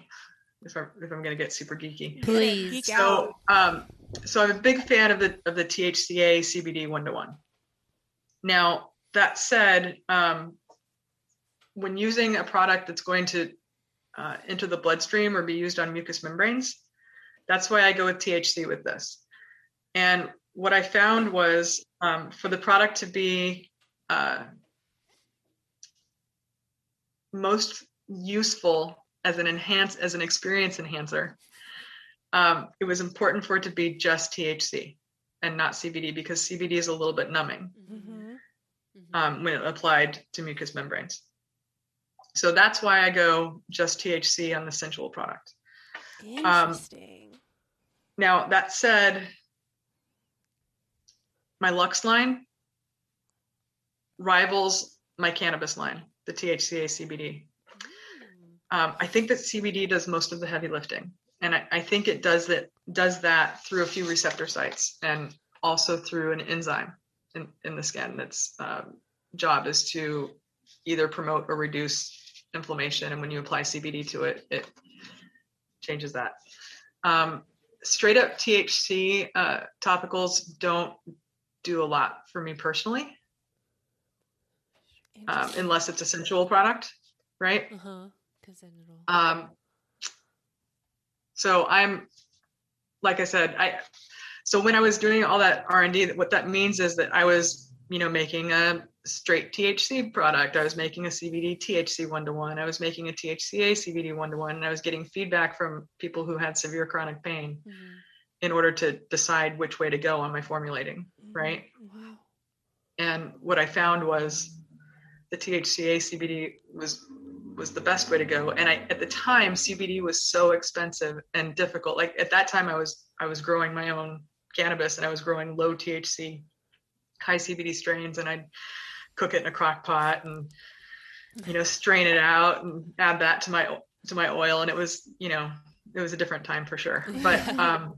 if I'm, if I'm going to get super geeky. Please. Geek So, um, so I'm a big fan of the of the THCA CBD one to one. Now that said, um, when using a product that's going to uh, enter the bloodstream or be used on mucous membranes, that's why I go with THC with this. And what I found was um, for the product to be uh, most useful as an enhance as an experience enhancer um, it was important for it to be just THC and not CBD because CBD is a little bit numbing Mhm. um, when applied to mucous membranes. So that's why I go just THC on the sensual product. Interesting. Now, that said, my Lux line rivals my cannabis line, the THCA CBD. Um, I think that CBD does most of the heavy lifting, and I, I think it does that does that through a few receptor sites and also through an enzyme in, in the skin. That's um, job is to either promote or reduce inflammation, and when you apply CBD to it, it changes that. Um, straight up THC uh, topicals don't do a lot for me personally, um, unless it's a sensual product, right? Uh huh. Because then it'll. Um, so I'm, like I said, I, so when I was doing all that R and D, what that means is that I was, you know, making a straight THC product. I was making a CBD THC one to one. I was making a THCA CBD one to one, and I was getting feedback from people who had severe chronic pain Mhm. in order to decide which way to go on my formulating. right? Wow. and what I found was the THCA CBD was was the best way to go. And I at the time CBD was so expensive and difficult. Like at that time I was I was growing my own cannabis and I was growing low THC, high CBD strains and I'd cook it in a crock pot and you know strain it out and add that to my to my oil and it was you know it was a different time for sure but <laughs> um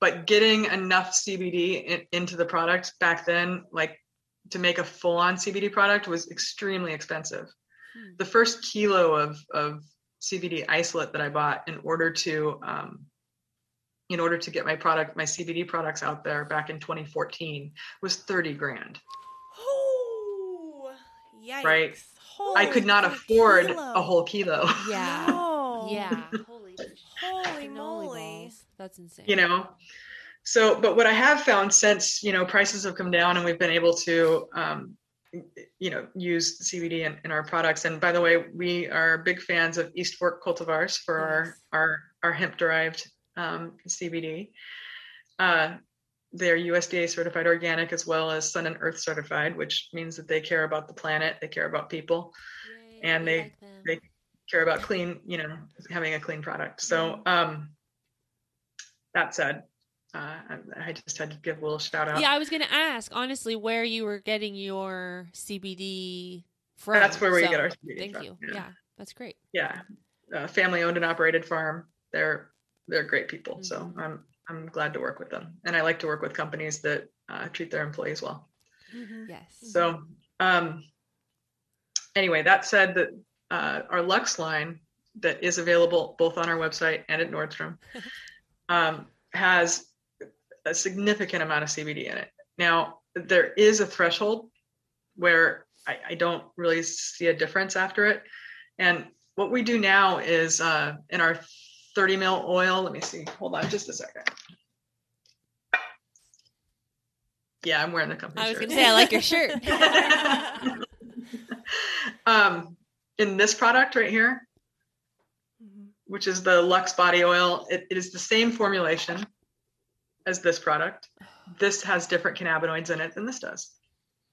but getting enough cbd in, into the product back then like to make a full on cbd product was extremely expensive Hmm. the first kilo of of cbd isolate that i bought in order to um in order to get my product my cbd products out there back in 2014 was 30 grand Oh, yikes. Right. Holy i could not afford kilo. a whole kilo <laughs> Yeah. No. Yeah. Holy Holy cannoli moly. That's insane. you know so but what i have found since you know prices have come down and we've been able to um, you know use cbd in, in our products. And by the way we are big fans of east fork cultivars for Yes. our our our hemp derived um, cbd uh, they're usda certified organic as well as sun and earth certified which means that they care about the planet they care about people Yay, and they- like they care about clean you know having a clean product. So um that said uh, I, I just had to give a little shout out Yeah, I was gonna ask honestly where you were getting your CBD from. That's where we so get our CBD Thank from, you. yeah. Yeah. that's great. yeah uh, family owned and operated farm they're they're great people so Mhm. i'm i'm glad to work with them and i like to work with companies that uh, treat their employees well Mhm. Yes. so um anyway that said that uh, our lux line that is available both on our website and at nordstrom <laughs> um, has a significant amount of cbd in it. Now there is a threshold where I, I don't really see a difference after it. And what we do now is uh, in our 30 mil oil let me see hold on just a second. Yeah i'm wearing the company I was shirt. gonna say I like your shirt. <laughs> um, in this product right here, Mhm. which is the Lux body oil, it, it is the same formulation as this product. This has different cannabinoids in it than this does,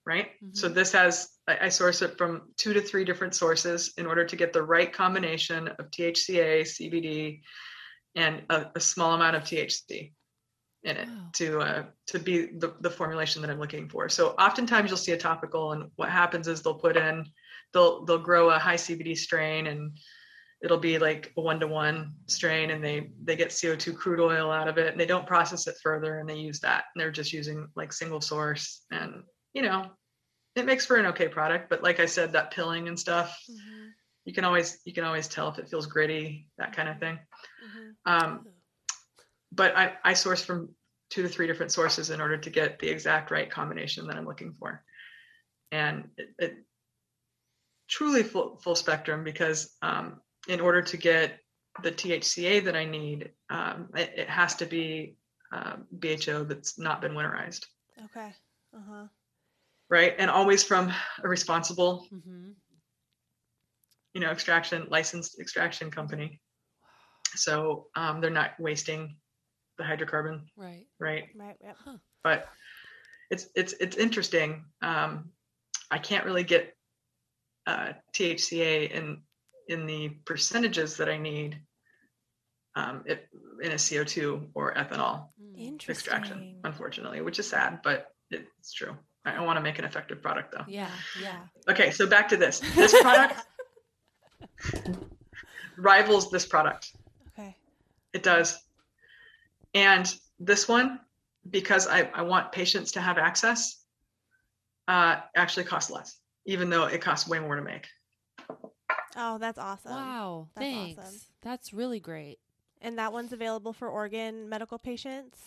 right? So Mhm. this has, I, I source it from two to three different sources in order to get the right combination of THCA, CBD, and a, a small amount of THC in it Wow. to uh, to be the, the formulation that I'm looking for. So oftentimes you'll see a topical, and what happens is they'll put in they'll they'll grow a high CBD strain, and it'll be like a one to one strain, and they they get CO2 crude oil out of it, and they don't process it further, and they use that, and they're just using like single source, and you know it makes for an okay product, but like I said, that pilling and stuff, Mhm. you can always you can always tell if it feels gritty, that kind of thing. Mhm. Um, but I, I source from two to three different sources in order to get the exact right combination that I'm looking for. And it, it truly full, full spectrum because um, in order to get the THCA that I need, um, it, it has to be um, BHO that's not been winterized, Okay. Uh huh. right? And always from a responsible, hmm you know, extraction licensed extraction company. So um, they're not wasting the hydrocarbon, Right. right? Right. Yep. but it's it's it's interesting. Um, I can't really get uh, THCA in in the percentages that I need um, it, in a CO2 or ethanol Mm. Extraction, unfortunately, which is sad, but it's true. I, I want to make an effective product though. Yeah. Yeah. Okay, so back to this. This product <laughs> rivals this product. Okay. It does. And this one, because I, I want patients to have access, uh, actually costs less, even though it costs way more to make. Oh, that's awesome. Wow. That's Thanks. awesome. That's really great. And that one's available for Oregon medical patients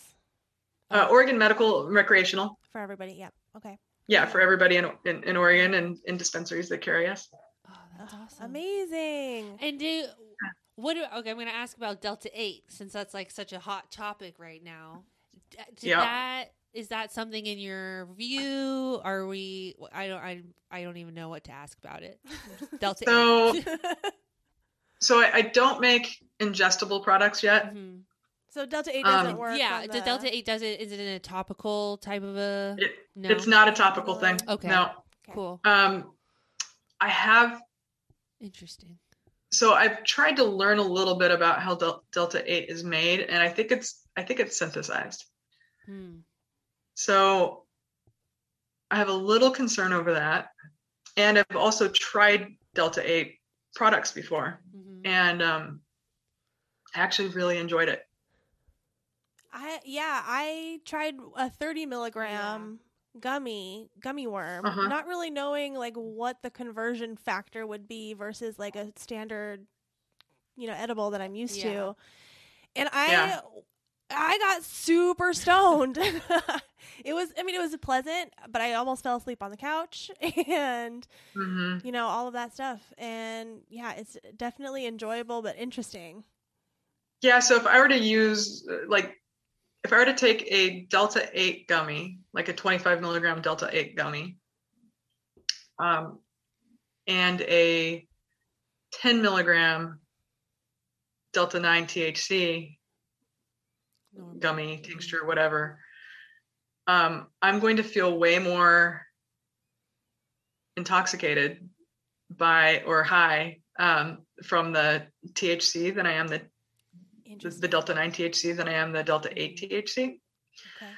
Uh, Oregon Medical Recreational, for everybody. Yep. Okay. yeah, for everybody in, in, in Oregon and in dispensaries that carry us. Oh, that's Ugh, awesome. Amazing. And do what? Do, okay, I'm going to ask about Delta Eight since that's like such a hot topic right now. D- Did Yeah. that is that something in your view? Are we? I don't. I I don't even know what to ask about it. <laughs> Delta So, <laughs> so I, I don't make ingestible products yet. Mhm. So Delta 8 doesn't Um, work. yeah, the Delta Eight does it. Is it in a topical type of a? It, No. It's not a topical thing. Okay. No. Okay. Cool. Um, I have Interesting. so I've tried to learn a little bit about how Del- Delta 8 is made, and I think it's I think it's synthesized. Hmm. So I have a little concern over that. And I've also tried Delta 8 products before, Mhm. and um, I actually really enjoyed it. I yeah, I tried a 30 milligram gummy gummy worm, Uh-huh. not really knowing like what the conversion factor would be versus like a standard, you know, edible that I'm used Yeah. to, and I. Yeah. I got super stoned. <laughs> it was, I mean, it was pleasant, but I almost fell asleep on the couch <laughs> and, hmm you know, all of that stuff. And yeah, it's definitely enjoyable, but interesting. Yeah, so if I were to use uh, like if I were to take a Delta 8 gummy, like a 25 milligram Delta 8 gummy, um, and a 10 milligram Delta 9 THC. Gummy, tincture, whatever, um, I'm going to feel way more intoxicated by or high um, from the THC than I am the, the, Delta 9 THC than I am the Delta 8 THC. Okay.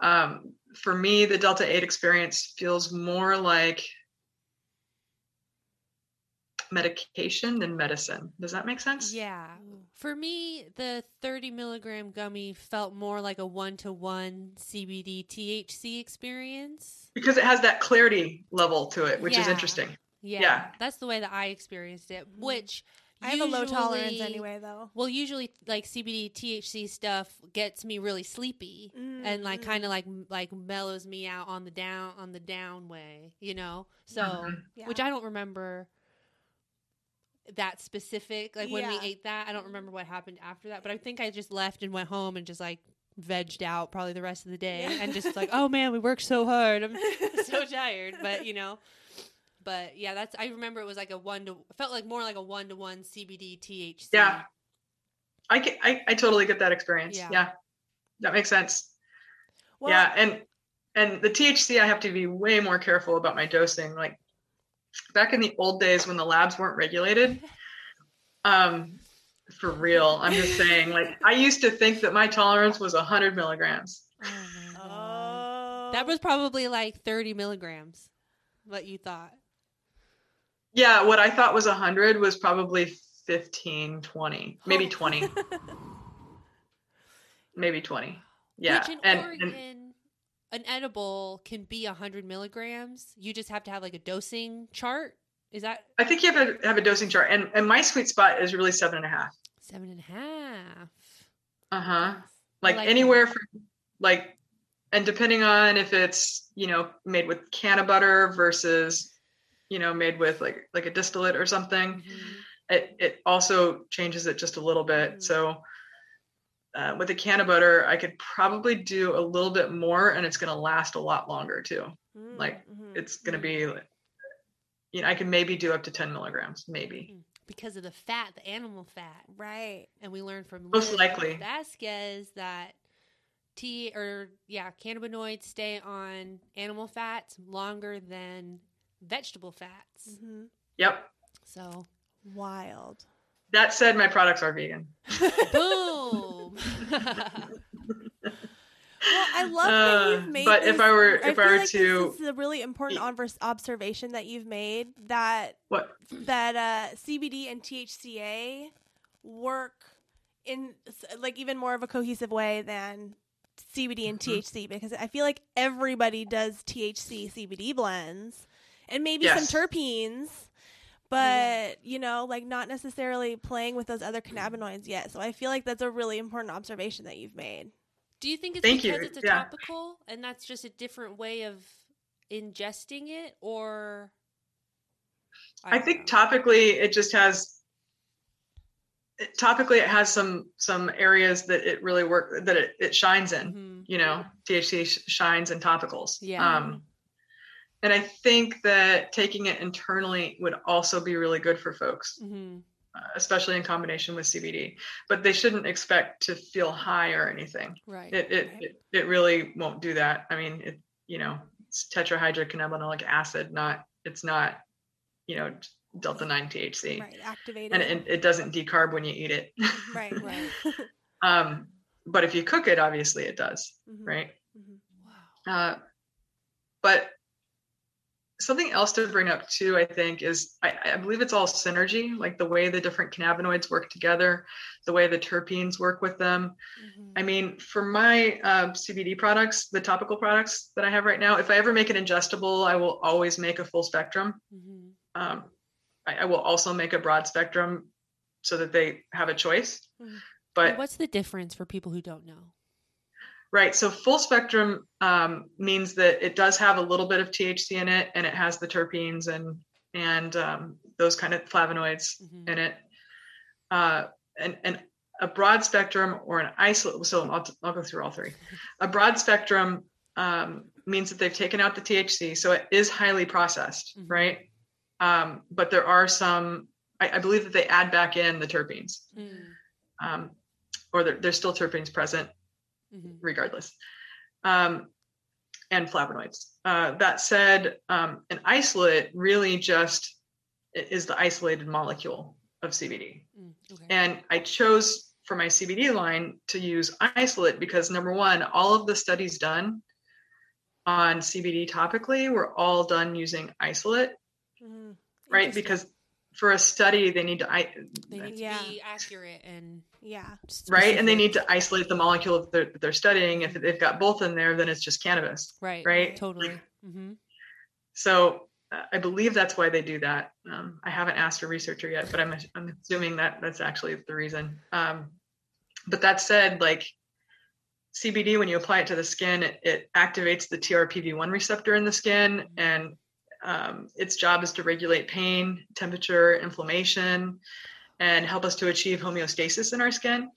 Um, for me, the Delta 8 experience feels more like medication than medicine. Does that make sense? Yeah. For me, the 30 milligram gummy felt more like a one to one CBD THC experience. Because it has that clarity level to it, which is interesting. Yeah, Yeah. That's the way that I experienced it, which I have a low tolerance anyway, though. Well, usually like CBD THC stuff gets me really sleepy and like Mm, kind of like like mellows me out on the down on the down way, you know. So, Mhm. yeah. which I don't remember that specific like when we ate that. I don't remember what happened after that, but I think I just left and went home and just like vegged out probably the rest of the day Yeah. and just like, "Oh man, we worked so hard. I'm <laughs> so tired." But, you know, but yeah, that's I remember it was like a one to felt like more like a one to one CBD THC. Yeah. I, can, I I totally get that experience. Yeah. Yeah, that makes sense. Well, yeah, and and the THC, I have to be way more careful about my dosing. Like back in the old days when the labs weren't regulated, um, for real, I'm just saying. Like I used to think that my tolerance was 100 milligrams. Oh my god. Oh. That was probably like 30 milligrams. What you thought. Yeah, what I thought was 100 was probably 15, 20, maybe 20, <laughs> maybe 20. Yeah, Which in and, Oregon, and an edible can be 100 milligrams. You just have to have like a dosing chart. Is that I think you have to have a dosing chart. And and my sweet spot is really seven and a half. seven and a half? Uh huh. Like, like anywhere from like, and depending on if it's you know made with canna butter versus you know made with like like a distillate or something, Mhm. it it also changes it just a little bit. Mhm. So. Uh, with the canna butter, I could probably do a little bit more, and it's going to last a lot longer too. Mm, like, mhm. It's going to be, you know, I can maybe do up to ten milligrams, maybe. because of the fat, the animal fat. right. And we learned from Most Liz likely. Vasquez that tea or yeah, cannabinoids stay on animal fats longer than vegetable fats. hmm Yep. So Wild. That said, my products are vegan. boom. <laughs> Well, I love that Uh, you've made. but if I were- if I feel were like to- this is a really important obvers- observation that you've made that What? that uh, CBD and THCA work in like even more of a cohesive way than CBD and Mhm. THC because I feel like everybody does THC CBD blends and maybe Yes. some terpenes but you know like not necessarily playing with those other cannabinoids yet so I feel like that's a really important observation that you've made Do you think it's Thank because you. it's a Yeah. topical and that's just a different way of ingesting it or I, don't think know. topically it just has it- topically it has some some areas that it really work that it, it shines in. Mhm. You know, THC shines in topicals. Yeah. Um, and I think that taking it internally would also be really good for folks. Mhm. uh, especially in combination with CBD. But they shouldn't expect to feel high or anything. Right. It it it, it really won't do that. I mean, it you know, it's tetrahydrocannabinolic acid, not it's not you know delta nine THC, Right. Activated. and it, it doesn't decarb when you eat it. right. Right. <laughs> um, but if you cook it, obviously it does, Mhm, right? mhm. Wow. Uh, but something else to bring up too, I think, is I, I believe it's all synergy, like the way the different cannabinoids work together, the way the terpenes work with them. Mhm. I mean, for my um, CBD products, the topical products that I have right now, if I ever make an ingestible, I will always make a full spectrum. mm-hmm. Um, I, I will also make a broad spectrum so that they have a choice. Mhm. But What's the difference for people who don't know? Right. So full spectrum um, means that it does have a little bit of THC in it, and it has the terpenes and and um, those kind of flavonoids Mhm. in it. Uh, and and a broad spectrum or an isolate. So I'll, I'll go through all three. A broad spectrum um, means that they've taken out the THC, so it is highly processed, Mhm. right? Um, but there are some. I, I believe that they add back in the terpenes, Mm. um, or there, there's still terpenes present Mhm. regardless. Um, and flavonoids. Uh, that said, um, an isolate really just is the isolated molecule of CBD. Mm. Okay. And I chose for my CBD line to use isolate because number one, all of the studies done on CBD topically were all done using isolate, Mhm. right? Because for a study, they need to, I, they need Yeah. to be accurate and yeah. right? And they need to isolate the molecule that they're, that they're studying. If they've got both in there, then it's just cannabis. right. right? Totally. hmm So uh, I believe that's why they do that. Um, I haven't asked a researcher yet, but I'm I'm assuming that that's actually the reason. Um, but that said, like CBD, when you apply it to the skin, it, it activates the TRPV1 receptor in the skin, and um, its job is to regulate pain, temperature, inflammation, and help us to achieve homeostasis in our skin.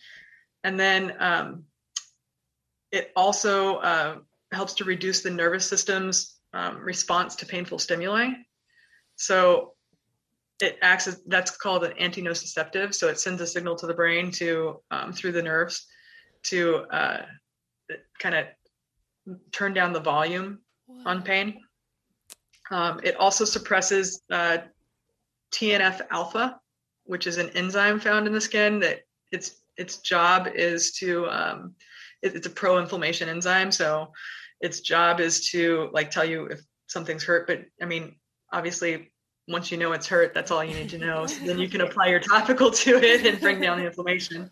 And then um, it also uh, helps to reduce the nervous system's um, response to painful stimuli. So it acts as that's called an antinociceptive. So it sends a signal to the brain to um, through the nerves to uh, kind of turn down the volume on pain. Um, it also suppresses uh, TNF alpha, which is an enzyme found in the skin that its its job is to um, it- it's a pro-inflammation enzyme. So its job is to like tell you if something's hurt. But I mean, obviously, once you know it's hurt, that's all you need to know. So then you can apply your topical to it and bring down the inflammation.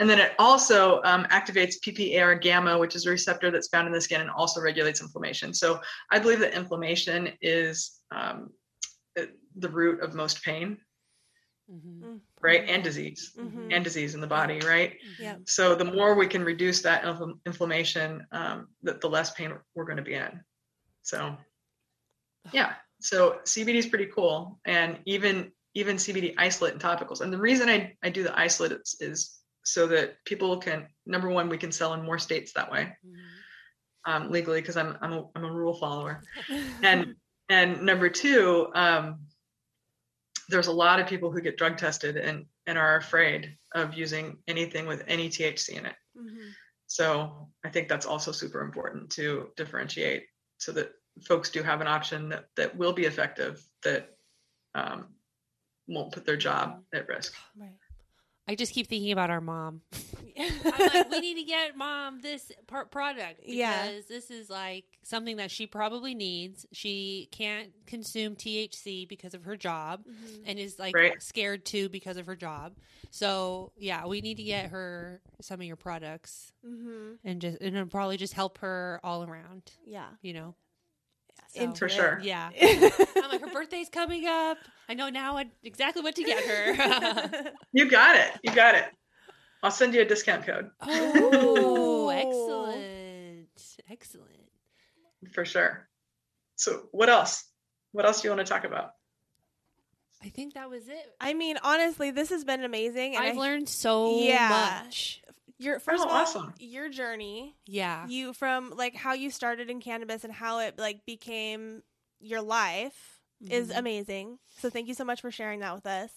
And then it also um, activates PPAR gamma, which is a receptor that's found in the skin and also regulates inflammation. So I believe that inflammation is um, the root of most pain, Mm-hmm. right? And disease, Mhm. and disease in the body, right? Yep. So the more we can reduce that infl- inflammation, um, the, the less pain we're going to be in. So, yeah. So CBD is pretty cool, and even even CBD isolate and topicals. And the reason I, I do the isolate is, so that people can number one we can sell in more states that way um, legally because I'm I'm a, I'm a rule follower, <laughs> and and number two, um, there's a lot of people who get drug tested and and are afraid of using anything with any THC in it. Mhm. So I think that's also super important to differentiate so that folks do have an option that, that will be effective that um, won't put their job at risk. Right. I just keep thinking about our mom. I'm like, we need to get mom this par- product <laughs> because Yeah. this is like something that she probably needs. She can't consume THC because of her job Mhm. and is like Right. scared too because of her job. So yeah, we need to get her some of your products Mhm. and just and it'll probably just help her all around. Yeah. You know, So- Into For it. sure. yeah. <laughs> I'm like her birthday's coming up. I know now what, exactly what to get her. <laughs> You got it. You got it. I'll send you a discount code oh, oh excellent, excellent. for sure. So what else? What else do you want to talk about? I think that was it. I mean, honestly, this has been amazing. And I've I, learned so Yeah. much. Your first Oh, of all, awesome. your journey, Yeah. you from like how you started in cannabis and how it like became your life is Mhm. amazing. So thank you so much for sharing that with us.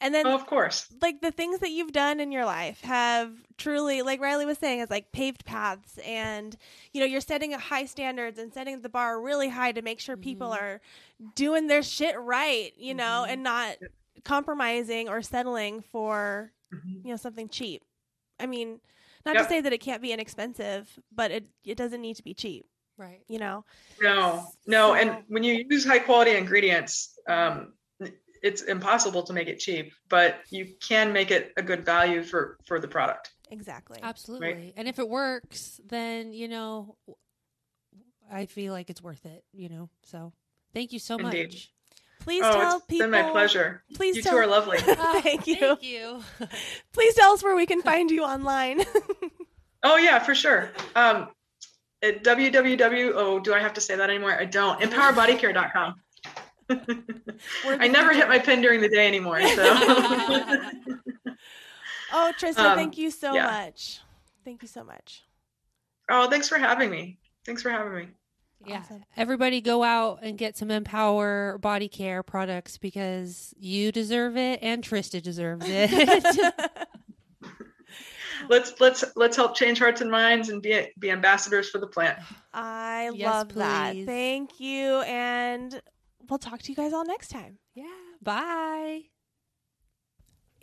And then Oh, of course. like the things that you've done in your life have truly like riley was saying is like paved paths and you know you're setting a high standards and setting the bar really high to make sure people Mm-hmm. are doing their shit right you know and not compromising or settling for Mhm. you know something cheap i mean not Yep. to say that it can't be inexpensive but it it doesn't need to be cheap Right. you know No, no. So- And when you use high quality ingredients, um, it's impossible to make it cheap, but you can make it a good value for for the product. exactly Absolutely. And if it works, then, you know, I feel like it's worth it, you know? So thank you so Indeed. much. Please oh, tell it's people been my pleasure. please You tell two are lovely. <laughs> thank you Thank you. <laughs> please tell us where we can find you online <laughs> Oh yeah, for sure. Um, at www. Oh, do I have to say that anymore? I don't. Empowerbodycare.com. I never hit my pin during the day anymore. So Oh, Trista, Um, thank you so yeah. much. Thank you so much. oh, thanks for having me. Thanks for having me. Yeah. Awesome. Everybody go out and get some Empower body care products because you deserve it and Trista deserves it. <laughs> Let's let's let's help change hearts and minds and be be ambassadors for the plant. I Yes, love that. Thank you. And we'll talk to you guys all next time. yeah. Bye.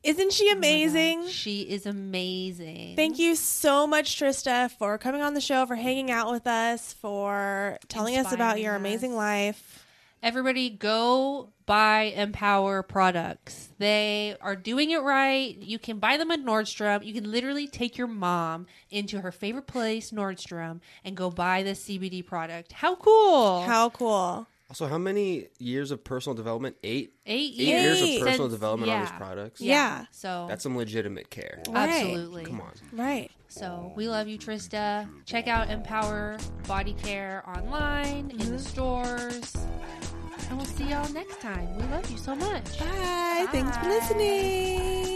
Isn't she Oh amazing? She is amazing. Thank you so much, Trista, for coming on the show, for hanging out with us, for telling us about your amazing us. life. Everybody go buy Empower products. They are doing it right. You can buy them at Nordstrom. You can literally take your mom into her favorite place, Nordstrom, and go buy this CBD product. How cool. How cool. Also, how many years of personal development? Eight. Eight Eight years, years of personal since- development on these yeah. products. Yeah. So That's some legitimate care. Right. absolutely. Come on. Right. So we love you, Trista. Check out Empower Body Care online in the mm-hmm. stores. And we'll see y'all next time. We love you so much. Bye. Thanks for Bye. listening.